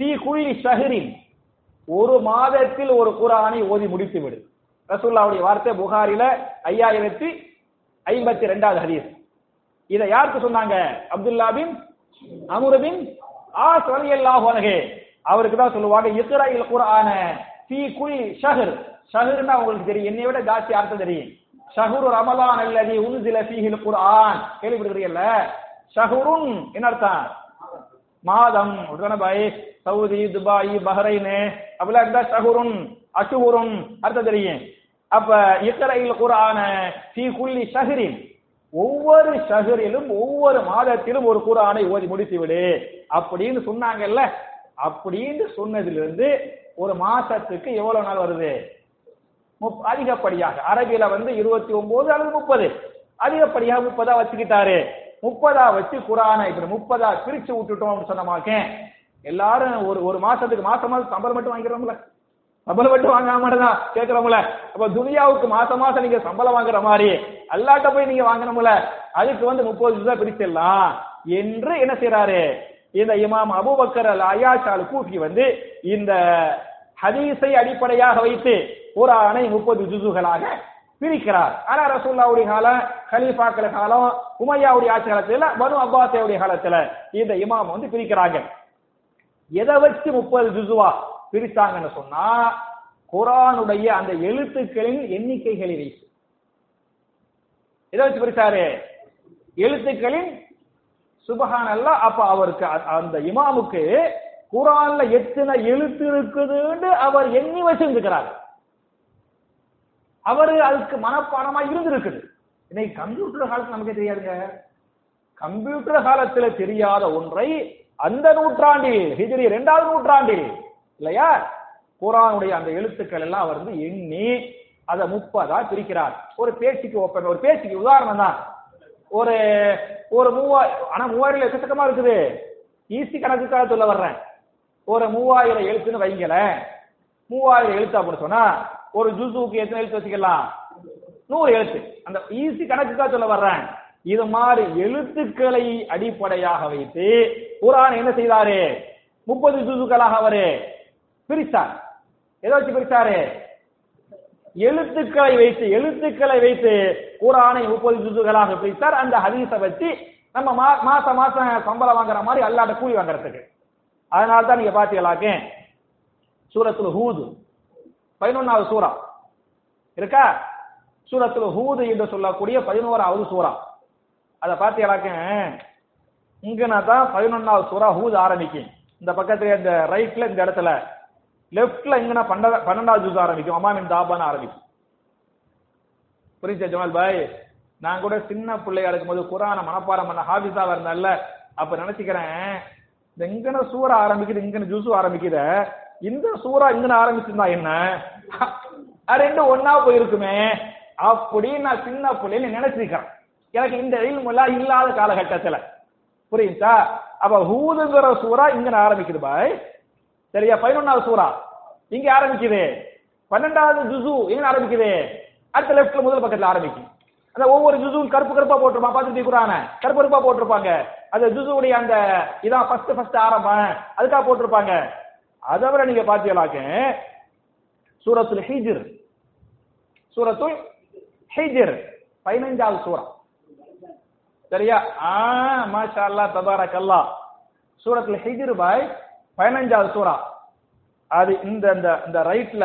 ஷஹரின் ஒரு மாதத்தில் ஒரு குரானை ஓதி முடித்து விடு ரசூல்லாவுடைய வார்த்தை புகாரில ஐயாயிரத்தி ஐம்பத்தி ரெண்டாவது ஹதீஸ். இதை யாருக்கு சொன்னாங்க? அப்துல்லா பின் அமுரபின் ஆ ஆஸ் அலகே அவருக்கு தான் சொல்லுவாங்க இக்ராயில் குரான ஃபீ குல் ஷஹர். ஷஹர்னா உங்களுக்கு தெரியும். என்னை விட ஜாஸ்தி அர்த்தம் தெரியும். ஷஹுரு ரமலான் அல்லதி உன்சில ஃபீஹில் குர்ஆன். கேள்விப்படுகிறீங்கல்ல ஷஹுருன் என்ன அர்த்தம்? மாதம். உடனே பாய் சவுதி துபாய் பஹ்ரைனு. அப்படிலாம் இருந்தா ஷஹுருன் அஷுஹுருன் அர்த்தம் தெரியும். அப்ப இக்கரையில் குரான சி குல்லி ஷஹரின். ஒவ்வொரு ஷஹரிலும் ஒவ்வொரு மாதத்திலும் ஒரு குரானை ஓதி முடித்து விடு. அப்படின்னு சொன்னாங்கல்ல? அப்படின்னு சொன்னதிலிருந்து ஒரு மாசத்துக்கு எவ்வளவு நாள் வருது? முப்- அதிகப்படியாக. அரபியில வந்து இருபத்தி ஒன்பது அல்லது முப்பது. அதிகப்படியாக முப்பதா வச்சுக்கிட்டாரு. முப்பதா வச்சு குரானை இப்படி முப்பதா பிரிச்சு விட்டுட்டோம் அப்படின்னு சொன்னமாக்க எல்லாரும் ஒரு ஒரு மாசத்துக்கு மாசம் மாசம் சம்பளம் மட்டும் வாங்கிக்கிறோம்ல சம்பளம் மட்டும் வாங்க மாட்டேதா கேட்கிறோம்ல அப்ப துனியாவுக்கு மாசம் மாசம் நீங்க சம்பளம் வாங்குற மாதிரி அல்லாட்ட போய் நீங்க வாங்கணும்ல. அதுக்கு வந்து முப்பது ரூபாய் பிரிச்சிடலாம் என்று என்ன செய்யறாரு இந்த இமாம் அபுபக்கர் அல் அயாஷால் கூட்டி வந்து இந்த ஹதீஸை அடிப்படையாக வைத்து குரானை முப்பது ஜுசுகளாக பிரிக்கிறார். ஆனா ரசூல்லாவுடைய காலம் கலீஃபாக்கள் காலம் உமையாவுடைய ஆட்சி காலத்துல பனு அப்பாசியாவுடைய காலத்துல இந்த இமாம் வந்து பிரிக்கிறாங்க. எதை வச்சு முப்பது ஜுசுவா பிரித்தாங்கன்னு சொன்னா குரானுடைய அந்த எழுத்துக்களின் எண்ணிக்கைகளை வைத்து. எதை வச்சு பிரித்தாரு எழுத்துக்களின் சுபஹான் அல்ல அப்ப அவருக்கு அந்த இமாமுக்கு குரான்ல எத்தனை எழுத்து இருக்குதுன்னு அவர் எண்ணி வச்சிருந்துக்கிறார். அவரு அதுக்கு மனப்பாடமா இருந்திருக்குது. இன்னைக்கு கம்ப்யூட்டர் காலத்துல நமக்கு தெரியாதுங்க. கம்ப்யூட்டர் காலத்துல தெரியாத ஒன்றை அந்த நூற்றாண்டில் ஹிஜிரி இரண்டாவது நூற்றாண்டில் இல்லையா? குரானுடைய அந்த எழுத்துக்கள் எல்லாம் அவர் வந்து எண்ணி அதை முப்பதா பிரிக்கிறார். ஒரு பேச்சுக்கு ஒப்பன் ஒரு பேச்சுக்கு உதாரணம் தான். ஒரு ஒரு மூவாயிரம் ஆனா மூவாயிரம் எக்கச்சக்கமா இருக்குது. ஈஸி கணக்குக்காக சொல்ல வர்றேன். ஒரு மூவாயிரம் எழுத்துன்னு வைங்களேன். மூவாயிரம் எழுத்து அப்படின்னு சொன்னா ஒரு ஜூசுக்கு எத்தனை எழுத்து வச்சுக்கலாம்? நூறு எழுத்து. அந்த ஈஸி கணக்குக்காக சொல்ல வர்றேன். இது மாதிரி எழுத்துக்களை அடிப்படையாக வைத்து குரான் என்ன செய்தாரு? முப்பது ஜூசுக்களாக அவரு பிரித்தார். எதை வச்சு பிரித்தாரு? எழுத்துக்களை வைத்து எழுத்துக்களை வைத்து குரானை முப்பது ஜூசுகளாக பிரித்தார். அந்த ஹதீஸை வச்சு நம்ம மா- மாசம் மாசம் சம்பளம் வாங்குற மாதிரி அல்லாட்ட கூலி வாங்குறதுக்கு. அதனால தான் நீங்க பாத்தீங்களாக்க சூரத்துல ஹூது. பதினொன்னாவது சூரா இருக்கா? சூரத்துல ஹூது என்று சொல்லக்கூடிய பதினோராவது சூரா அதை பார்த்து பாத்தீங்களாக்க இங்கனா தான் பதினொன்னாவது சூரா ஹூது ஆரம்பிக்கும். இந்த பக்கத்துல இந்த ரைட்ல இந்த இடத்துல லெஃப்ட்ல இங்கனா பன்னெண்டா பன்னெண்டாவது ஜூஸ் ஆரம்பிக்கும். அம்மாமின் தாபான்னு ஆரம்பிக்கும். புரிஞ்சா ஜமால் பாய்? நான் கூட சின்ன பிள்ளையா இருக்கும்போது குரான மனப்பாடம் பண்ண ஹாபிஸாவா இருந்தேன்ல அப்ப நினைச்சுக்கிறேன் இந்த இங்கன சூறா ஆரம்பிக்குது இங்கன ஜூஸும் ஆரம்பிக்குது இந்த சூறா இங்கன ஆரம்பிச்சிருந்தா என்ன? அது ஒன்னா போயிருக்குமே. அப்படின்னு நான் சின்ன பிள்ளைன்னு நினைச்சிருக்கிறேன். எனக்கு இந்த எல்லாம் இல்லாத காலகட்டத்துல. புரியுதா அப்ப ஹூதுங்கிற சூறா இங்க ஆரம்பிக்குது பாய். சரியா? பதினொன்னாவது சூறா. இங்க ஆரம்பிக்குது. பன்னெண்டாவது ஜுசு எங்க ஆரம்பிக்குது. அடுத்த லெப்ட்ல முதல் பக்கத்துல ஆரம்பிக்கும். அந்த ஒவ்வொரு ஜுசுவும் கருப்பு கருப்பா போட்டிருப்பான் பார்த்துட்டு குரான. கருப்பு கருப்பா போட்டிருப்பாங்க. அந்த ஜுசுவுடைய அந்த இதான் ஃபர்ஸ்ட் ஃபர்ஸ்ட் ஆரம்பம். அதுக்காக போட்டிருப்பாங்க. அதை விட நீங்க பாத்தீங்களாக்க சூரத்துல் ஹிஜிர். சூரத்துல் ஹிஜிர். பதினைஞ்சாவது சூரா. சரியா? ஆ மாஷா அல்லா தபாரக் அல்லா சூரத்துல ஹிஜிர் பாய் பதினஞ்சாவது சூரா. அது இந்த இந்த இந்த ரைட்ல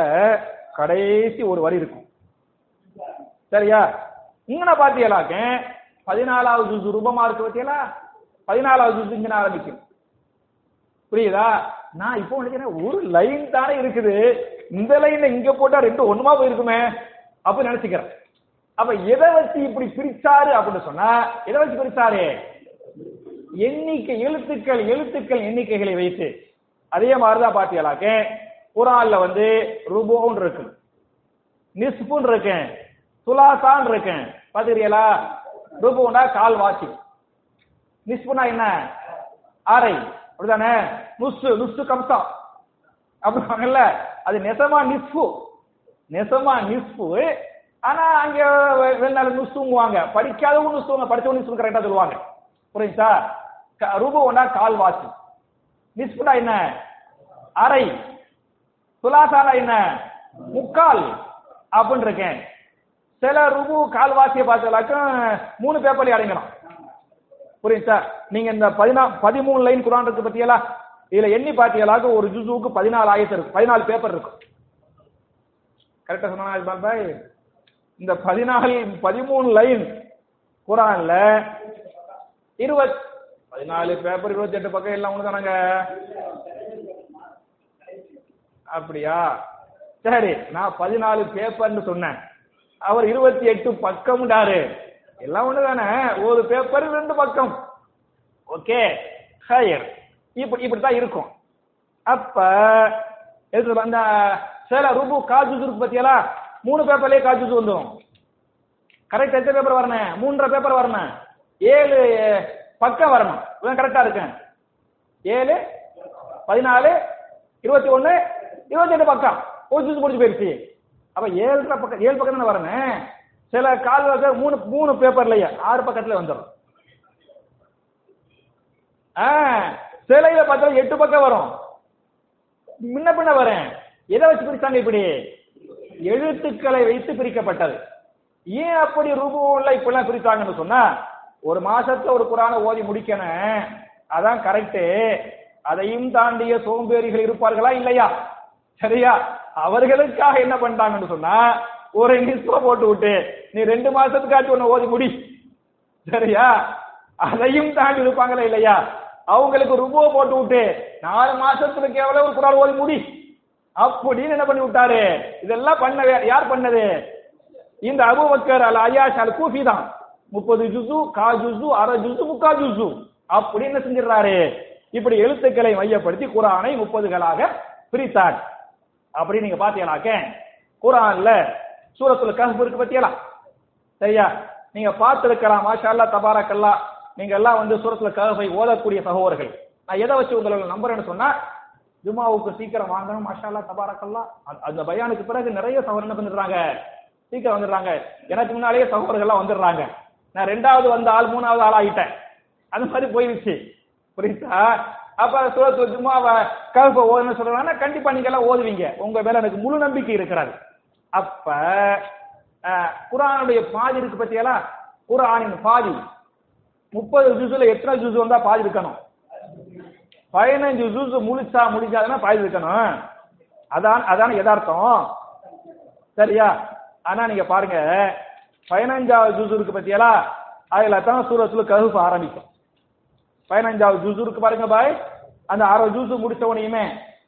கடைசி ஒரு வரி இருக்கும். சரியா? இங்கன பாத்தீங்களாக்க பதினாலாவது ஜுசு ரூபமா இருக்கு பாத்தீங்களா? பதினாலாவது ஜூஸ் இங்க ஆரம்பிக்கும். புரியுதா? நான் இப்போ நினைக்கிறேன் ஒரு லைன் தானே இருக்குது. இந்த லைன்ல இங்க போட்டா ரெண்டு ஒண்ணுமா போயிருக்குமே? அப்ப நினைச்சுக்கிறேன். அப்ப எதை வச்சு இப்படி பிரிச்சாரு அப்படின்னு சொன்னா எதை வச்சு பிரிச்சாரு? எண்ணிக்கை எழுத்துக்கள் எழுத்துக்கள் எண்ணிக்கைகளை வைத்து. அதே மாதிரிதான் பாத்தீங்களாக்க குரான்ல வந்து ருபோன்னு இருக்கு நிஸ்புன்னு இருக்கேன் துலாசான் இருக்கேன் பாத்துக்கிறீங்களா ருபுனா கால் வாசி நிஸ்புனா என்ன? அரை அப்படிதானே நுசு நுசு கம்சா. அப்படிவாங்கல்ல அது நெசமா நிஸ்பு நெசமா நிஸ்பு ஆனா அங்க வெ- நுசுங்குவாங்க படிக்காதவங்க நுசுவாங்க படிச்சவங்க நுசு கரெக்டா சொல்லுவாங்க. புரியுதா? க- ஒன்னா கால் வாசி நிஸ்புனா என்ன? அரை துலாசாரா என்ன? முக்கால். அப்படின்னு இருக்கேன் சில கால் கால்வாசியை பார்த்தலாக்கும் மூணு பேப்பர்ல அடங்கணும் புரியுதா சார்? நீங்க இந்த பதினா பதிமூணு லைன் குரான் இருக்கு பத்தியலா இதுல எண்ணி பாத்தியலாக ஒரு ஜுசுவுக்கு பதினாலு ஆயத்து இருக்கு. பதினாலு பேப்பர் இருக்கும் கரெக்டா சொன்னா பாய்? இந்த பதினாலு பதிமூணு லைன் குரான்ல இருபத் பதினாலு பேப்பர் இருபத்தி எட்டு பக்கம் எல்லாம் ஒண்ணு தானங்க? அப்படியா? சரி நான் பதினாலு பேப்பர்னு சொன்னேன். அவர் இருபத்தி எட்டு பக்கம்டாரு எல்லாம் ஒண்ணுதானே? ஒரு பேப்பர் ரெண்டு பக்கம். ஓகே ஹையர் இப்படி இப்படித்தான் இருக்கும். அப்ப எது அந்த சில ரூபு காஜூஸ் இருக்கு பத்தியலா? மூணு பேப்பர்லயே காஜூஸ் வந்துடும் கரெக்ட் எத்தனை பேப்பர் வரணும்? மூன்றரை பேப்பர் வரணும். ஏழு பக்கம் வரணும். இவன் கரெக்டா இருக்கேன். ஏழு பதினாலு இருபத்தி ஒன்னு இருபத்தி எட்டு பக்கம். ஒரு ஜூஸ் முடிஞ்சு போயிருச்சு. அப்ப ஏழரை பக்கம் ஏழு பக்கம் தானே வரணும்? சில கால் வகை மூணு மூணு பேப்பர்லயே ஆறு பக்கத்துல வந்துடும் ஆ சிலையில பார்த்தா எட்டு பக்கம் வரும். முன்ன பின்ன வரேன். எதை வச்சு பிரிச்சாங்க இப்படி? எழுத்துக்களை வைத்து பிரிக்கப்பட்டது. ஏன் அப்படி ரூபுல இப்பெல்லாம் பிரித்தாங்கன்னு சொன்னா ஒரு மாசத்துல ஒரு குரான ஓதி முடிக்கணும். அதான் கரெக்டு அதையும் தாண்டிய சோம்பேறிகள் இருப்பார்களா இல்லையா? சரியா? அவர்களுக்காக என்ன பண்ணிட்டாங்கன்னு சொன்னா ஒரு நிஸ்ப போட்டு விட்டு நீ ரெண்டு மாசத்துக்காச்சும் ஒண்ணு ஓதி முடி. சரியா? அதையும் தாண்டி இருப்பாங்களா இல்லையா? அவங்களுக்கு ருபோ போட்டு விட்டு நாலு மாசத்துக்கு கேவலம் ஒரு ஓதி முடி? அப்படின்னு என்ன பண்ணி விட்டாரு? இதெல்லாம் பண்ண யார் பண்ணது? இந்த அபுபக்கர் அல் அயாஷ் அல் கூஃபி தான். முப்பது ஜுசு கா ஜுசு அரை ஜுசு முக்கா ஜுசு அப்படின்னு என்ன செஞ்சிடறாரு? இப்படி எழுத்துக்களை மையப்படுத்தி குரானை முப்பதுகளாக பிரித்தார். அப்படி நீங்க பாத்தீங்களாக்க குரான்ல சூரத்துல கஹ்ப் இருக்கு பத்தியலா? சரியா? நீங்க பார்த்திருக்கலாம் மாஷா அல்லாஹ் தபாரக்கல்லா. நீங்க எல்லாம் வந்து சூரத்துல கஹ்பை ஓதக்கூடிய சகோதரர்கள். நான் எதை வச்சு உங்களை நம்புறேன்னு சொன்னா ஜுமாவுக்கு சீக்கிரம் வாங்கணும் மாஷா அல்லாஹ் தபாரக்கல்லா. அந்த- அந்த பயானுக்கு பிறகு நிறைய சகோதரர் என்ன பண்ணிடுறாங்க? சீக்கிரம் வந்துடுறாங்க. எனக்கு முன்னாலேயே சகோதரர்கள்லாம் வந்துடுறாங்க. நான் ரெண்டாவது வந்த ஆள் மூணாவது ஆள் ஆகிட்டேன் அந்த மாதிரி போயிருச்சு புரியுதா? அப்ப சூரத்து ஜும்மாவை கல்ப ஓதுன்னு சொல்றாங்கன்னா கண்டிப்பா நீங்க எல்லாம் ஓதுவீங்க. உங்க மேல எனக்கு முழு நம்பிக்கை இருக்கிறாரு அப்ப குரானுடைய பாதி இருக்கு பத்தியெல்லாம் குரானின் பாதி. முப்பது ஜூஸ்ல எத்தனை ஜூஸ் வந்தா பாதி இருக்கணும்? பதினஞ்சு ஜூஸ் முழிச்சா முடிச்சாதுன்னா பாதி இருக்கணும்? அதான் அதான் யதார்த்தம். சரியா? ஆனா நீங்க பாருங்க பதினஞ்சாவது ஜூஸ் இருக்கு பத்தியலா? அதுல தான் சூரத்துல கஹுப் ஆரம்பிக்கும். பதினஞ்சாவது ஜூஸ் இருக்கு பாருங்க பாய். அந்த அரை ஜூஸ் முடிச்ச உடனேயுமே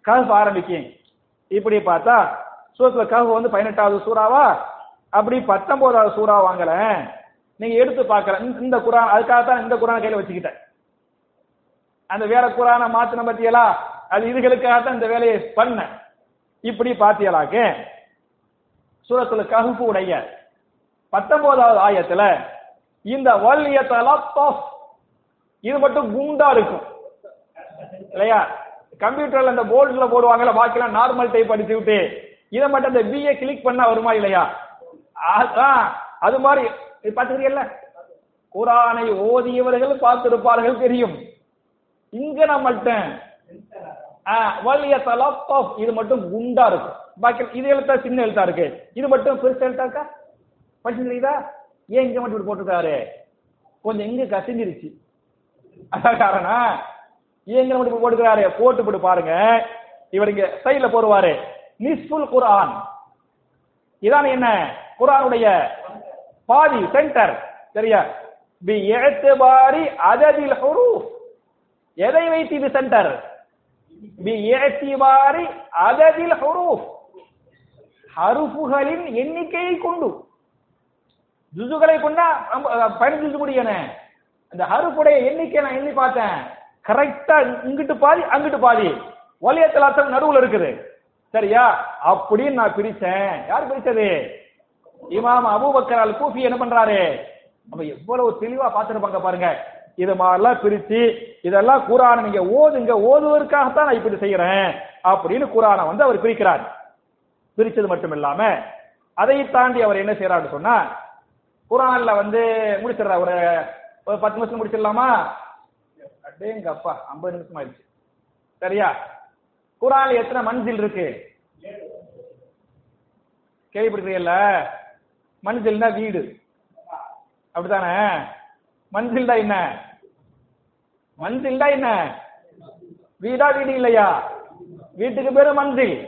கஹுப் ஆரம்பிக்கும். இப்படி பார்த்தா சூரத்துல கஹுப் வந்து பதினெட்டாவது சூறாவா? அப்படி பத்தொன்பதாவது சூறா வாங்கல. நீங்க எடுத்து பார்க்கல இந்த- இந்த குரான் அதுக்காக தான் இந்த குரான் கையில வச்சுக்கிட்டேன். அந்த வேற குரானை மாத்தின பத்தியலா? அது இதுகளுக்காக தான் இந்த வேலையை பண்ணேன். இப்படி பாத்தியலாக்கு சூரத்துல கஹுப்பு உடைய பத்தொன்பதாவது ஆயத்துல இந்த வல்லியத்தலா இது மட்டும் குண்டா இருக்கும். இல்லையா? கம்ப்யூட்டர்ல இந்த போர்டுல போடுவாங்கல்ல பாக்கிலாம் நார்மல் டைப் அடிச்சு விட்டு இதை மட்டும் இந்த பிஏ கிளிக் பண்ணா வருமா இல்லையா? அது மாதிரி இது பாத்துக்கிறீங்கல்ல குரானை ஓதியவர்கள் பார்த்திருப்பார்கள் தெரியும். இங்க நம்மள்கிட்ட வலிய தலப்பப் இது மட்டும் குண்டா இருக்கும் பாக்கி இது எழுத்தா சின்ன எழுத்தா இருக்கு. இது மட்டும் பெருசு எழுத்தா இருக்கா? படிச்சுக்கிறீங்களா ஏன் இங்க மட்டும் இப்படி போட்டிருக்காரு? கொஞ்சம் இங்க கசிஞ்சிருச்சு. அதான் காரணம். ஏன் இங்க மட்டும் போட்டுக்கிறாரு? போட்டு போட்டு பாருங்க. இவர் இங்க சைடுல போடுவாரு. நிஸ்புல் குரான் இதான் என்ன? குரானுடைய பாதி சென்டர் சரியா? பி இஅ்திபாரி அததில் ஹுரூஃப். எதை வைத்து இது சென்டர் பி இஅ்திபாரி அததில் ஹுரூஃப். ஹருஃபுகளின் எண்ணிக்கையை கொண்டு. ஜுசுகளை கொண்டா பயன்படுத்த முடியன அந்த ஹருஃபுடைய எண்ணிக்கை நான் எண்ணி பார்த்தேன். கரெக்டா இங்கிட்டு பாதி அங்கிட்டு பாதி. வலியத்தில் அர்த்தம் நடுவுல இருக்குது. சரியா? அப்படின்னு நான் பிரிச்சேன். யார் பிரிச்சது? இமாம் அபூபக்கர் அல் கூஃபி என்ன பண்றாரு? நம்ம எவ்வளவு தெளிவா பார்த்திருப்பாங்க பாருங்க. இது மாதிரிலாம் பிரிச்சு இதெல்லாம் குரான நீங்க ஓதுங்க ஓதுவதற்காகத்தான் நான் இப்படி செய்யறேன் அப்படின்னு குரானை வந்து அவர் பிரிக்கிறார். பிரிச்சது மட்டும் இல்லாம அதை தாண்டி அவர் என்ன செய்யறாருன்னு சொன்னா குரான்ல வந்து முடிச்சிடுறா ஒரு ஒரு பத்து நிமிஷம் முடிச்சிடலாமா? அடேங்க ஐம்பது நிமிஷம் ஆயிடுச்சு சரியா? குரான்ல எத்தனை மன்சில் இருக்கு? கேள்விப்படுறீங்கல்ல மன்சில்னா வீடு. அப்படித்தானே? மன்சில்டா என்ன? மன்சில்டா என்ன? வீடா வீடு இல்லையா? வீட்டுக்கு பேரு மன்சில்.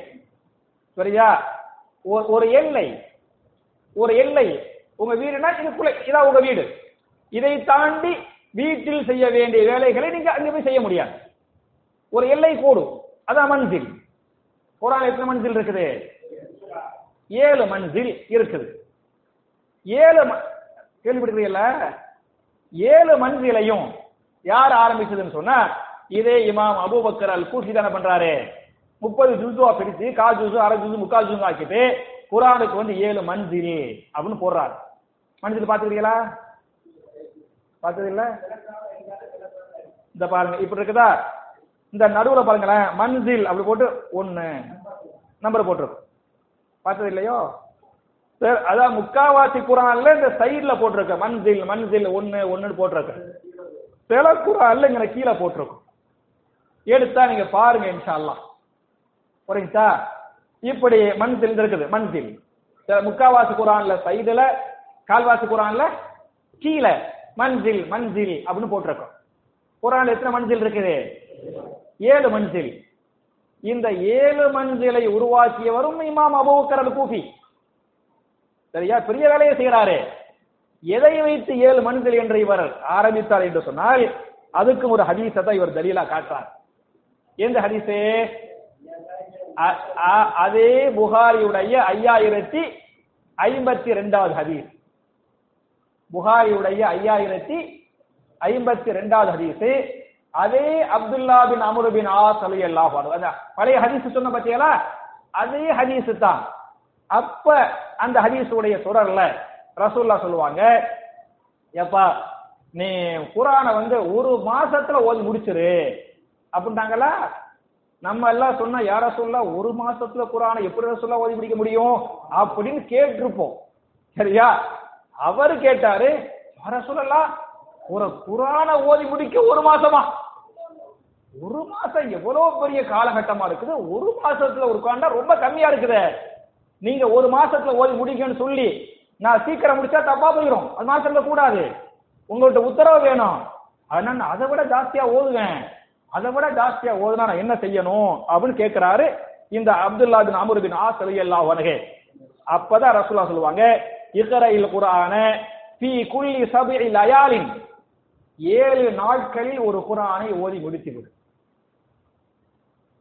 சரியா? ஒரு- ஒரு எல்லை. ஒரு எல்லை. உங்க வீடுனா இதுக்குள்ள இதான் உங்க வீடு. இதை தாண்டி வீட்டில் செய்ய வேண்டிய வேலைகளை நீங்க அங்க போய் செய்ய முடியாது. ஒரு எல்லை கூடும் அதான் மன்சில். குரான் எத்தனை மன்சில் இருக்குது? ஏழு மன்சில் இருக்குது. ஏழு ம- ஏழு மன்சிலையும் யார் ஆரம்பிச்சதுன்னு சொன்னா இதே இமாம் அபூபக்கர் அல் கூசி தானே பண்றாரு. முப்பது ஜூசுவா பிரித்து கால் ஜூசு அரை ஜூசு முக்கால் ஜூசு ஆக்கிட்டு குரானுக்கு வந்து ஏழு மன்சில் அப்படின்னு போடுறாரு. மன்சில் பாத்துக்கிறீங்களா பார்த்தது இல்ல இந்த பாருங்க இப்படி இருக்குதா? இந்த நடுவுல பாருங்களேன் மன்சில் அப்படி போட்டு ஒண்ணு நம்பர் போட்டிருக்கும். பார்த்தது இல்லையோ? சார் அதான் முக்காவாசி குரான்ல இந்த சைடுல போட்டிருக்க. மன்சில் மன்சில் ஒண்ணு ஒன்றுன்னு போட்டிருக்க. சில குரான்ல இங்க கீழே போட்டிருக்கும். எடுத்தா நீங்க பாருங்க இன்ஷா அல்லாஹ் புரியுதா? இப்படி மன்சில் இருக்குது மன்சில். முக்காவாசி குரான்ல சைடுல கால்வாசி குரான்ல கீழே மன்சில் மன்சில் அப்படின்னு போட்டிருக்கோம். குரான்ல எத்தனை மன்சில் இருக்குது? ஏழு மஞ்சள். இந்த ஏழு மன்சிலை உருவாக்கியவரும் இமாம் அபூபக்கர் அல் கூஃபி சரியா? பெரிய வேலையை செய்கிறாரு. எதை வைத்து ஏழு மன்சில் என்று இவர் ஆரம்பித்தார் என்று சொன்னால் அதுக்கும் ஒரு ஹதீஸை இவர் தலீலா காட்டுறார். எந்த ஹதீஸே? அ- அ- அதே புகாரியுடைய ஐயாயிரத்தி ஐம்பத்தி ரெண்டாவது ஹதீஸ். புகாரியுடைய ஐயாயிரத்தி ஐம்பத்தி ரெண்டாவது ஹதீஸ். அதே அப்துல்லா பின் அமரு பின் ஆஸ் அலி அல்லாஹ் பழைய ஹதீஸ் சொன்ன பத்தியலா? அதே ஹதீஸ் தான். அப்ப அந்த ஹதீஸுடைய சுரர்ல ரசூல்லா சொல்லுவாங்க ஏப்பா நீ குரானை வந்து ஒரு மாசத்துல ஓதி முடிச்சிரு. அப்படின்ட்டாங்களா? நம்ம எல்லாம் சொன்னா யார சொல்ல ஒரு மாசத்துல குரானை எப்படி சொல்ல ஓதி முடிக்க முடியும்? அப்படின்னு கேட்டிருப்போம். சரியா? அவர் கேட்டாரு யார சொல்லலாம் ஒரு குரானை ஓதி முடிக்க ஒரு மாசமா? ஒரு மாசம் எவ்வளவு பெரிய காலகட்டமா இருக்குது? ஒரு மாசத்துல ஒரு குரான்டா ரொம்ப கம்மியா இருக்குது. நீங்க ஒரு மாசத்துல ஓதி முடிக்கணும்னு சொல்லி நான் சீக்கிரம் முடிச்சா தப்பா போயிடும் அது மாசத்துல கூடாது. உங்கள்ட்ட உத்தரவு வேணும். அதனால நான் அதை விட ஜாஸ்தியா ஓதுவேன். அதை விட ஜாஸ்தியா ஓதுனா நான் என்ன செய்யணும்? அப்படின்னு கேட்கிறாரு இந்த அப்துல்லா பின் அமர் பின் ஆசலி ரலியல்லாஹு அன்ஹு. அப்பதான் ரசூலா சொல்லுவாங்க இக்ரைல் குரான பி குல்லி சப்இ லயாலின். ஏழு நாட்களில் ஒரு குரானை ஓதி முடித்து விடும்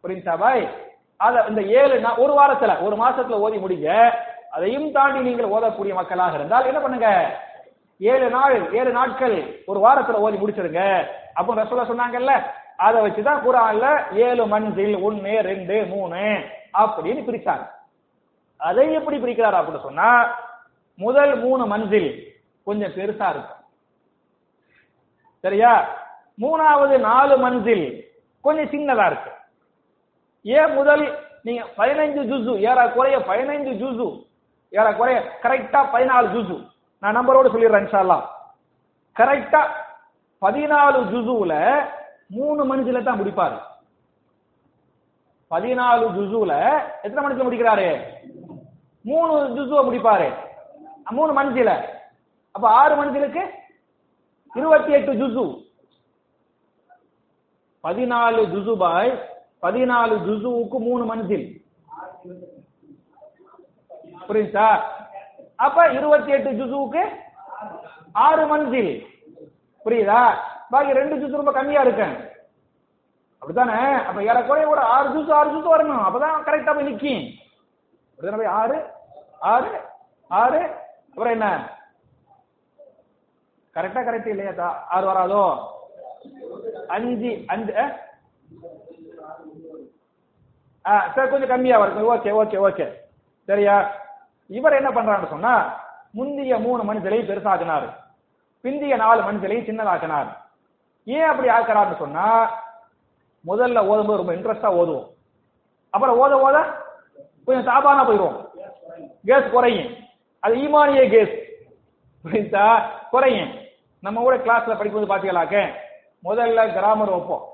புரியுதா பாய்? அத இந்த ஏழு நா- ஒரு வாரத்துல ஒரு மாசத்துல ஓதி முடிங்க. அதையும் தாண்டி நீங்கள் ஓதக்கூடிய மக்களாக இருந்தால் என்ன பண்ணுங்க? ஏழு நாள் ஏழு நாட்கள் ஒரு வாரத்துல ஓதி முடிச்சிருங்க. அப்போ ரசூலா சொன்னாங்கல்ல அதை வச்சுதான் குரான்ல ஏழு மஞ்சள் ஒன்னு ரெண்டு மூணு அப்படின்னு பிரிச்சாங்க. அதை எப்படி பிரிக்கிறார் அப்படின்னு சொன்னா முதல் மூணு மஞ்சள் கொஞ்சம் பெருசா இருக்கும். சரியா? மூணாவது நாலு மஞ்சள் கொஞ்சம் சின்னதா இருக்கு ஏன் முதல் நீங்க பதினைஞ்சு ஜுசு ஏறக்குறைய பதினைஞ்சு ஜுசு. ஏறக்குறைய கரெக்டா பதினாலு ஜூசு. நான் நம்பரோடு சொல்லிடுறேன் இன்ஷா கரெக்டா பதினாலு ஜுசுல மூணு மனுஷில தான் முடிப்பாரு. பதினாலு ஜுசுல எத்தனை மணிச்சில முடிக்கிறாரு? மூணு ஜுசுவை முடிப்பாரு. மூணு மனுஷில அப்ப ஆறு மனுஷனுக்கு இருபத்தி எட்டு ஜுசு. பதினாலு ஜுசு பாய் பதினாலு ஜுசுவுக்கு மூணு மனசில் புரியுதா? அப்ப இருபத்தி எட்டு ஜுசுவுக்கு ஆறு மனசில் புரியுதா? பாக்கி ரெண்டு ஜுசு ரொம்ப கம்மியா இருக்கேன் அப்படித்தானே? அப்ப ஏறக்குறைய ஒரு ஆறு ஜூஸ் ஆறு ஜூஸ் வரணும். அப்பதான் கரெக்டா போய் நிக்கும். அப்படிதானே போய் ஆறு ஆறு ஆறு. அப்புறம் என்ன? கரெக்டா கரெக்ட் இல்லையா ஆறு வராதோ? அஞ்சு அஞ்சு ஆ, சரி கொஞ்சம் கம்மியா வருது ஓகே ஓகே ஓகே. சரியா? இவர் என்ன பண்றாருன்னு சொன்னா முந்திய மூணு மனிதரை பெருசாக்கினார். பிந்திய நாலு மனிதரை சின்னதாக்கினார். ஏன் அப்படி ஆக்கிறாருன்னு சொன்னா முதல்ல ஓதும்போது ரொம்ப இன்ட்ரெஸ்டா ஓதுவோம். அப்புறம் ஓத ஓத கொஞ்சம் சாபானா போயிடுவோம். கேஸ் குறையும். அது ஈமானிய கேஸ். புரிஞ்சா குறையும். நம்ம கூட கிளாஸ்ல படிக்கும்போது பாத்தீங்களாக்க முதல்ல கிராமர் வைப்போம்.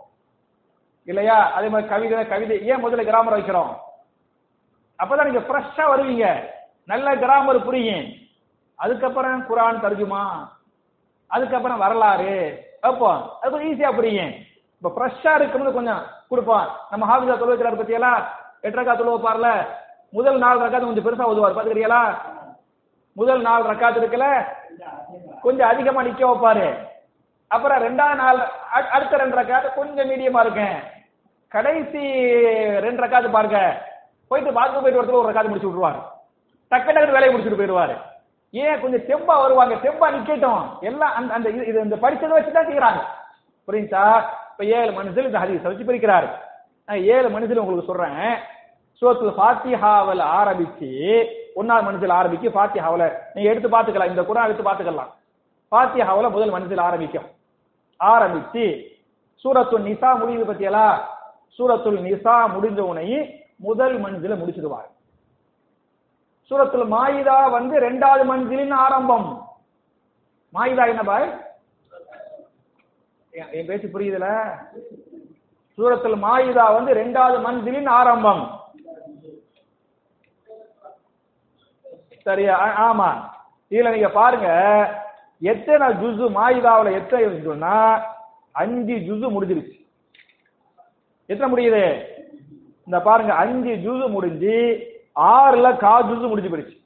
இல்லையா? அதே மாதிரி கவிதை கவிதை. ஏன் முதல்ல கிராமர் வைக்கிறோம்? அப்பதான் நீங்க ஃப்ரெஷ்ஷா வருவீங்க. நல்ல கிராமர் புரியும். அதுக்கப்புறம் குரான் தருஜுமா. அதுக்கப்புறம் வரலாறு. அப்போ அது கொஞ்சம் ஈஸியா புரியும். இப்ப ஃப்ரெஷ்ஷா இருக்கும்போது கொஞ்சம் கொடுப்போம். நம்ம ஹாஃபிஸா தொழு பத்தியெல்லாம் எட்டு ரக்கா தொழு முதல் நாலு ரக்காத்து கொஞ்சம் பெருசா ஓதுவார். பாத்துக்கிறீங்களா முதல் நாலு ரக்காத்து இருக்குல்ல? கொஞ்சம் அதிகமா நிக்க வைப்பாரு. அப்புறம் ரெண்டாவது நாள் அடுத்த ரெண்டு ரக்காத்து கொஞ்சம் மீடியமா இருக்கேன் கடைசி ரெண்டு ரக்காது பாருங்க. போயிட்டு பாத்ரூம் போயிட்டு ஒருத்தர் ஒரு ரக்காது முடிச்சு விட்டுருவாரு. டக்கு டக்குனு வேலையை முடிச்சுட்டு போயிடுவாரு. ஏன்? கொஞ்சம் தெம்பா வருவாங்க. தெம்பா நிக்கட்டும். எல்லாம் அந்த அந்த இது- இது இந்த படிச்சதை வச்சு தான் செய்யறாங்க புரியுதா இப்ப ஏழு மனுஷன் இந்த ஹதீஸை வச்சு பிரிக்கிறாரு. நான் ஏழு மனுஷன் உங்களுக்கு சொல்றேன். சூரத்துல ஃபாத்திஹாவில் ஆரம்பிச்சு ஒன்னாவது மனுஷில் ஆரம்பிக்கும் ஃபாத்திஹாவில். நீங்க எடுத்து பார்த்துக்கலாம். இந்த குரான் எடுத்து பார்த்துக்கலாம். ஃபாத்திஹாவில் முதல் மனுஷில் ஆரம்பிக்கும். ஆரம்பிச்சு சூரத்து நிசா முடியுது பத்தியெல்லாம் சூரத்துல் நிசா முடிஞ்ச உனையே முதல் மஞ்சில முடிச்சிடுவார். சூரத்துல் மாயிதா வந்து ரெண்டாவது மஞ்சிலின் ஆரம்பம். மாயிதா என்ன பாய்? என் பேச்சு புரியுதுல? சூரத்துல் மாயிதா வந்து ரெண்டாவது மஞ்சிலின் ஆரம்பம். சரியா? ஆ- ஆமா. இதுல நீங்க பாருங்க. எத்தனை ஜுசு மாயிதாவில் எத்தனை இருக்குன்னா அஞ்சு ஜுசு முடிஞ்சிருச்சு. எத்தனை முடியுது? இந்த பாருங்க அஞ்சு ஜூஸ் முடிஞ்சு ஆறுல கா ஜூஸ் முடிஞ்சு போயிடுச்சு.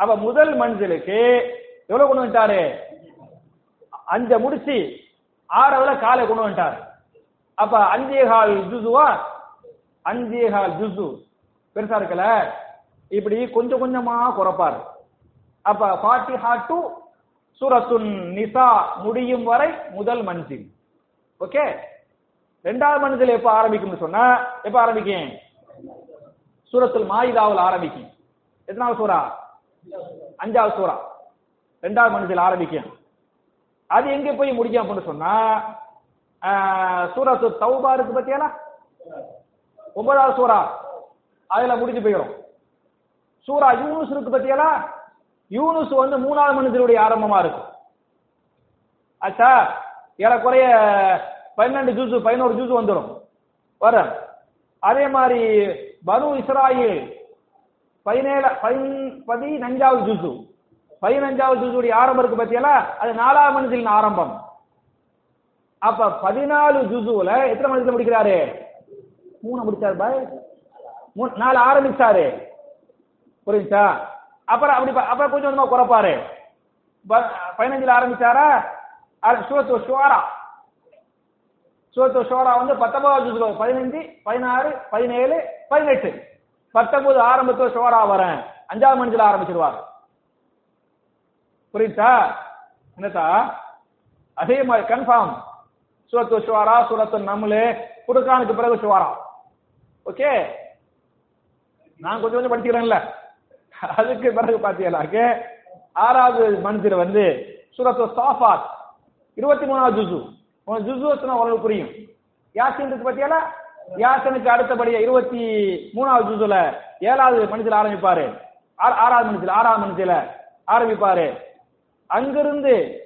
அப்ப முதல் மஞ்சளுக்கு எவ்வளவு கொண்டு வந்துட்டாரு? அஞ்ச முடிச்சு ஆறாவதுல காலை கொண்டு வந்துட்டாரு. அப்ப அஞ்சே கால் ஜுசுவா அஞ்சே கால் ஜுசு பெருசா இருக்கல? இப்படி கொஞ்சம் கொஞ்சமா குறைப்பாரு. அப்ப ஃபாத்திஹா டு சூரத்துன் நிசா முடியும் வரை முதல் மன்சில் ஓகே? ரெண்டாவது மன்சில் எப்ப ஆரம்பிக்கும்னு சொன்னா எப்ப ஆரம்பிக்கும்? சூரத்தில் மாயிதாவில் ஆரம்பிக்கும். எத்தனாவது சூறா அஞ்சாவது சூறா ரெண்டாவது மனுஷில் ஆரம்பிக்கும். அது எங்க போய் முடிக்கும் அப்படின்னு சொன்னா சூரத்து தௌபா இருக்கு பத்தியாலா ஒன்பதாவது சூறா அதுல முடிஞ்சு போயிடும் சூரா யூனுஸ் இருக்கு பத்தியாலா யூனுஸ் வந்து மூணாவது மனுஷனுடைய ஆரம்பமா இருக்கும். ஆச்சா ஏறக்குறைய பன்னெண்டு ஜூஸ் பதினோரு ஜூஸ் வந்துடும் வர அதே மாதிரி பனு இஸ்ராயில் பதினேழு பதின்- பதினஞ்சாவது ஜுசு. பதினஞ்சாவது ஜுசுடைய ஆரம்பம் இருக்கு பத்தியெல்லாம் அது நாலாவது மனுஷின் ஆரம்பம். அப்ப பதினாலு ஜூசுல எத்தனை மனுஷன் முடிக்கிறாரு? மூணு முடிச்சாரு பாய். மூணு- நாலு ஆரம்பிச்சாரு. புரியுச்சா அப்புறம் அப்படி அப்புறம் கொஞ்சம் கொஞ்சமா குறைப்பாரு. ப- பதினஞ்சுல ஆரம்பிச்சாரா? சூரத்து ஷுவாரா சூரத்து ஷோரா வந்து பத்தொன்பதாவது ஜுசுல பதினஞ்சு பதினாறு பதினேழு பதினெட்டு. பத்தொன்பது ஆரம்பத்துல ஷோரா வரேன். அஞ்சாவது மஞ்சள் ஆரம்பிச்சிருவார். புரியுதா? என்னத்தா? அதே மாதிரி கன்ஃபார்ம் சூரத்து ஷுவாரா சூரத்து நம்மளு குடுக்கானுக்கு பிறகு ஷுவாரா ஓகே? நான் கொஞ்சம் கொஞ்சம் படிச்சுக்கிறேன்ல. அதுக்கு பிறகு பாத்தீங்கன்னாக்க ஆறாவது மனுஷில் வந்து சூரத்து சாஃபாத். இருபத்தி மூணாவது ஜூசு உனக்கு ஜுசு வச்சுனா புரியும். யாசின் இருக்கு பாத்தியால யாசனுக்கு அடுத்தபடியா இருபத்தி மூணாவது ஜுசுல ஏழாவது மனுஷில் ஆரம்பிப்பாரு. ஆறு- ஆறாவது மனுஷில் ஆறாவது மனுஷில ஆரம்பிப்பாரு. அங்கிருந்து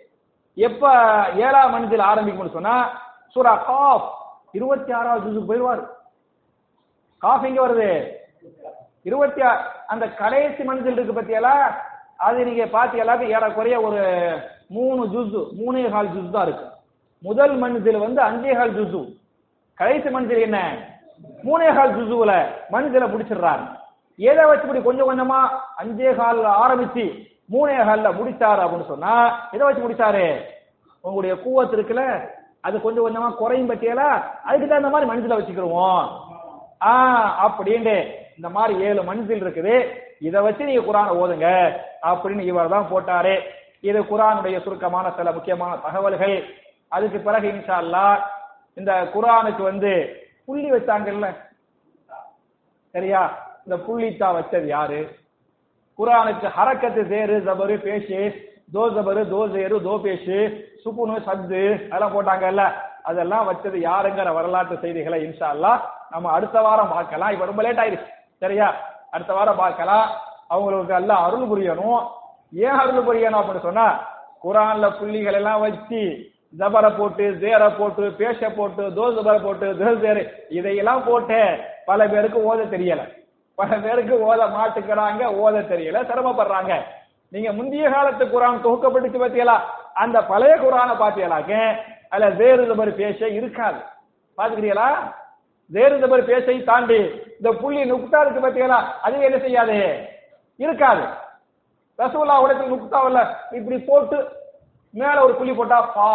எப்ப ஏழாவது மனுஷில் ஆரம்பிக்கும்னு சொன்னா சூரா காஃப் இருபத்தி ஆறாவது ஜுசுக்கு போயிடுவாரு. காஃப் எங்க வருது? இருபத்தி அந்த கடைசி மனுஷில் இருக்கு பத்தியால அது நீங்க பாத்தீங்களாக்க ஏறக்குறைய ஒரு மூணு ஜூஸ் மூணே கால் ஜூஸ் தான் இருக்கு. முதல் மனுஷில் வந்து அஞ்சே கால் ஜுசு. கடைசி மனுஷில் என்ன? மூணே கால் ஜுசுல மனுஷில முடிச்சிடுறாரு. ஏதா வச்சு இப்படி கொஞ்சம் கொஞ்சமா அஞ்சே கால் ஆரம்பிச்சு மூணே முடிச்சாரு அப்படின்னு சொன்னா எதை வச்சு முடிச்சாரு? உங்களுடைய கூவத்து இருக்குல்ல அது கொஞ்சம் கொஞ்சமா குறையும் பட்டியலா அதுக்கு தகுந்த மாதிரி மனுஷில வச்சுக்கிருவோம். ஆ அப்படின்ட்டு இந்த மாதிரி ஏழு மன்சில் இருக்குது. இதை வச்சு நீங்க குரானை ஓதுங்க. அப்படின்னு இவர் தான் போட்டாரு. இது குரானுடைய சுருக்கமான சில முக்கியமான தகவல்கள். அதுக்கு பிறகு இன்ஷா இந்த குரானுக்கு வந்து புள்ளி வச்சாங்கல்ல? சரியா? இந்த புள்ளித்தா வச்சது யாரு? குரானுக்கு ஹரக்கத்து சேரு ஜபரு பேஷு தோ ஜபரு தோ சேரு தோ பேஷு சுக்குனு சத்து அதெல்லாம் போட்டாங்கல்ல? அதெல்லாம் வச்சது யாருங்கிற வரலாற்று செய்திகளை இன்ஷா நம்ம அடுத்த வாரம் பார்க்கலாம். இப்ப ரொம்ப லேட் ஆயிருச்சு சரியா? அடுத்த வாரம் பார்க்கலாம். அவங்களுக்கு எல்லாம் அருள் புரியணும். ஏன் அருள் புரியணும் அப்படின்னு சொன்னா குரான்ல புள்ளிகள் எல்லாம் வச்சு ஜபரை போட்டு ஜேரை போட்டு பேஷ போட்டு தோஸ் ஜபரை போட்டு தோல் ஜேரு இதையெல்லாம் போட்டு பல பேருக்கு ஓத தெரியல. பல பேருக்கு ஓத மாட்டுக்கிறாங்க ஓத தெரியல சிரமப்படுறாங்க. நீங்க முந்தைய காலத்து குரான் தொகுக்கப்பட்டுச்சு பார்த்தீங்களா அந்த பழைய குரானை பார்த்தீங்களாக்க அதுல வேறு ஜபர் பேச இருக்காது. பாத்துக்கிறீங்களா? வேறு ஜபர் பேசை தாண்டி இந்த புள்ளி நுக்தா இருக்கு பார்த்தீங்களா அது என்ன செய்யாது? இருக்காது. ரசகுல்லா உடத்தில் நுக்தாவில் இப்படி போட்டு மேல ஒரு புள்ளி போட்டா பா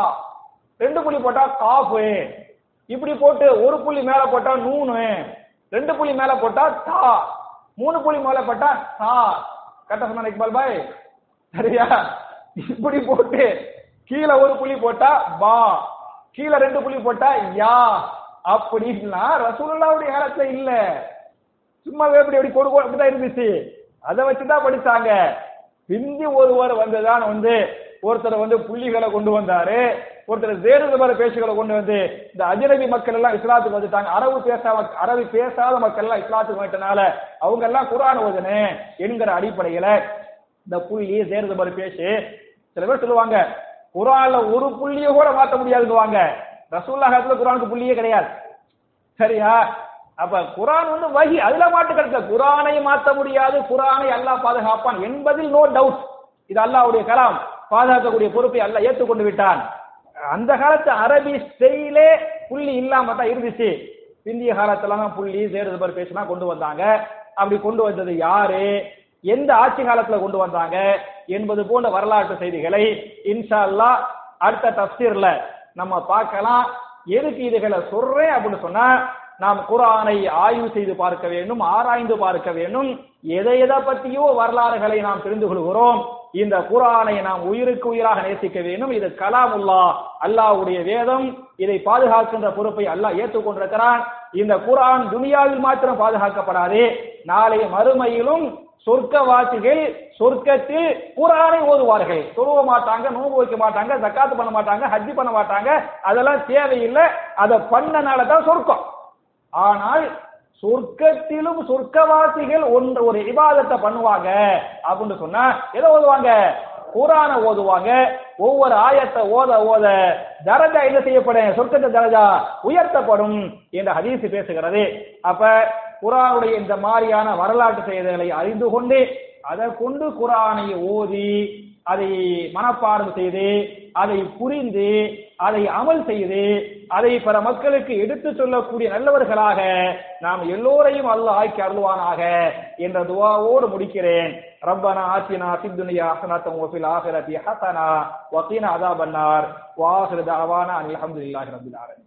ரெண்டு புள்ளி போட்டா காஃபு இப்படி போட்டு ஒரு புள்ளி மேல போட்டா நூனு ரெண்டு புள்ளி மேல போட்டா தா மூணு புள்ளி மேல போட்டா தா கரெக்டா சொன்ன இக்பால் பாய்? சரியா? இப்படி போட்டு கீழே ஒரு புள்ளி போட்டா பா கீழே ரெண்டு புள்ளி போட்டா யா அப்படின்னா ரசூலுல்லாவுடைய காலத்துல இல்ல. சும்மா எப்படி எப்படி கொடுக்கும் அப்படிதான் இருந்துச்சு. அதை வச்சுதான் படிச்சாங்க. பிந்தி ஒருவர் வந்துதான் வந்து ஒருத்தர் வந்து புள்ளிகளை கொண்டு வந்தாரு ஒருத்தர் வேறு விதமான பேச்சுகளை கொண்டு வந்து இந்த அஜிரபி மக்கள் எல்லாம் இஸ்லாத்துக்கு வந்துட்டாங்க. அரபு பேசாத அரபு பேசாத மக்கள் எல்லாம் இஸ்லாத்துக்கு வந்துட்டனால அவங்க எல்லாம் குரான் ஓதனு என்கிற அடிப்படையில இந்த புள்ளி வேறு விதமான பேச்சு சில பேர் சொல்லுவாங்க குரான்ல ஒரு புள்ளிய கூட மாற்ற முடியாதுங்குவாங்க ரசூல்லா காலத்துல குரானுக்கு புள்ளியே கிடையாது. சரியா? அப்ப குரான் வந்து வகி அதுல மாட்டு கிடைக்கல குரானை மாற்ற முடியாது குரானை அல்லாஹ் பாதுகாப்பான் என்பதில் நோ டவுட் இது அல்லாஹ்வுடைய கலாம். பாதுகாக்கக்கூடிய பொறுப்பை அல்ல ஏற்றுக்கொண்டு விட்டான். அந்த காலத்து அரபி ஸ்டைலே புள்ளி இல்லாம தான் இருந்துச்சு. இந்திய காலத்துல தான் புள்ளி சேருது மாதிரி பேசினா கொண்டு வந்தாங்க. அப்படி கொண்டு வந்தது யாரு? எந்த ஆட்சி காலத்துல கொண்டு வந்தாங்க? என்பது போன்ற வரலாற்று செய்திகளை இன்ஷா அல்லாஹ் அடுத்த தப்சீர்ல நம்ம பார்க்கலாம். எதுக்கு இதுகளை சொல்றேன் அப்படின்னு சொன்னா நாம் குரானை ஆய்வு செய்து பார்க்க வேண்டும் ஆராய்ந்து பார்க்க வேண்டும். எதை எதை பற்றியோ வரலாறுகளை நாம் தெரிந்து கொள்கிறோம். இந்த குரானை நாம் உயிருக்கு உயிராக நேசிக்க வேண்டும். இது கலாமுல்லா அல்லாஹ்வுடைய வேதம். இதை பாதுகாக்கின்ற பொறுப்பை அல்லாஹ் ஏற்றுக்கொண்டிருக்கிறான். இந்த குரான் துனியாவில் மாத்திரம் பாதுகாக்கப்படாது. நாளை மறுமையிலும் சொர்க்கவாசிகள் சொர்க்கத்தில் குரானை ஓதுவார்கள். தொழுவ மாட்டாங்க நோன்பு வைக்க மாட்டாங்க ஜக்காத்து பண்ண மாட்டாங்க ஹஜ்ஜி பண்ண மாட்டாங்க. அதெல்லாம் தேவையில்லை. அதை பண்ணனால தான் சொர்க்கம். ஆனால் சொர்க்கத்திலும் சொர்க்கவாசிகள் ஒன்று ஒரு இபாதத்தை பண்ணுவாங்க அப்படின்னு சொன்னா எதை ஓதுவாங்க? குரான ஓதுவாங்க. ஒவ்வொரு ஆயத்தை ஓத ஓத தரஜா என்ன செய்யப்படும்? சொர்க்கத்தை தரஜா உயர்த்தப்படும் என்ற ஹதீஸ் பேசுகிறது. அப்ப குரானுடைய இந்த மாதிரியான வரலாற்று செய்திகளை அறிந்து கொண்டு அதை கொண்டு குரானை ஓதி அதை மனப்பாடம் செய்து அதை புரிந்து அதை அமல் செய்து அதை பல மக்களுக்கு எடுத்து சொல்லக்கூடிய நல்லவர்களாக நாம் எல்லோரையும் அல்லாஹ் ஆக்கி அருள்வானாக என்ற துவாவோடு முடிக்கிறேன். ரப்பனா ஆத்தினா சித்துனியா ஹசனத்தம் வஃபில் ஆஹிரதி ஹசனா வகீனா அதாபன்னார் வாஹிர தஅவானா அல்ஹம்துலில்லாஹி ரப்பில் ஆலமீன்.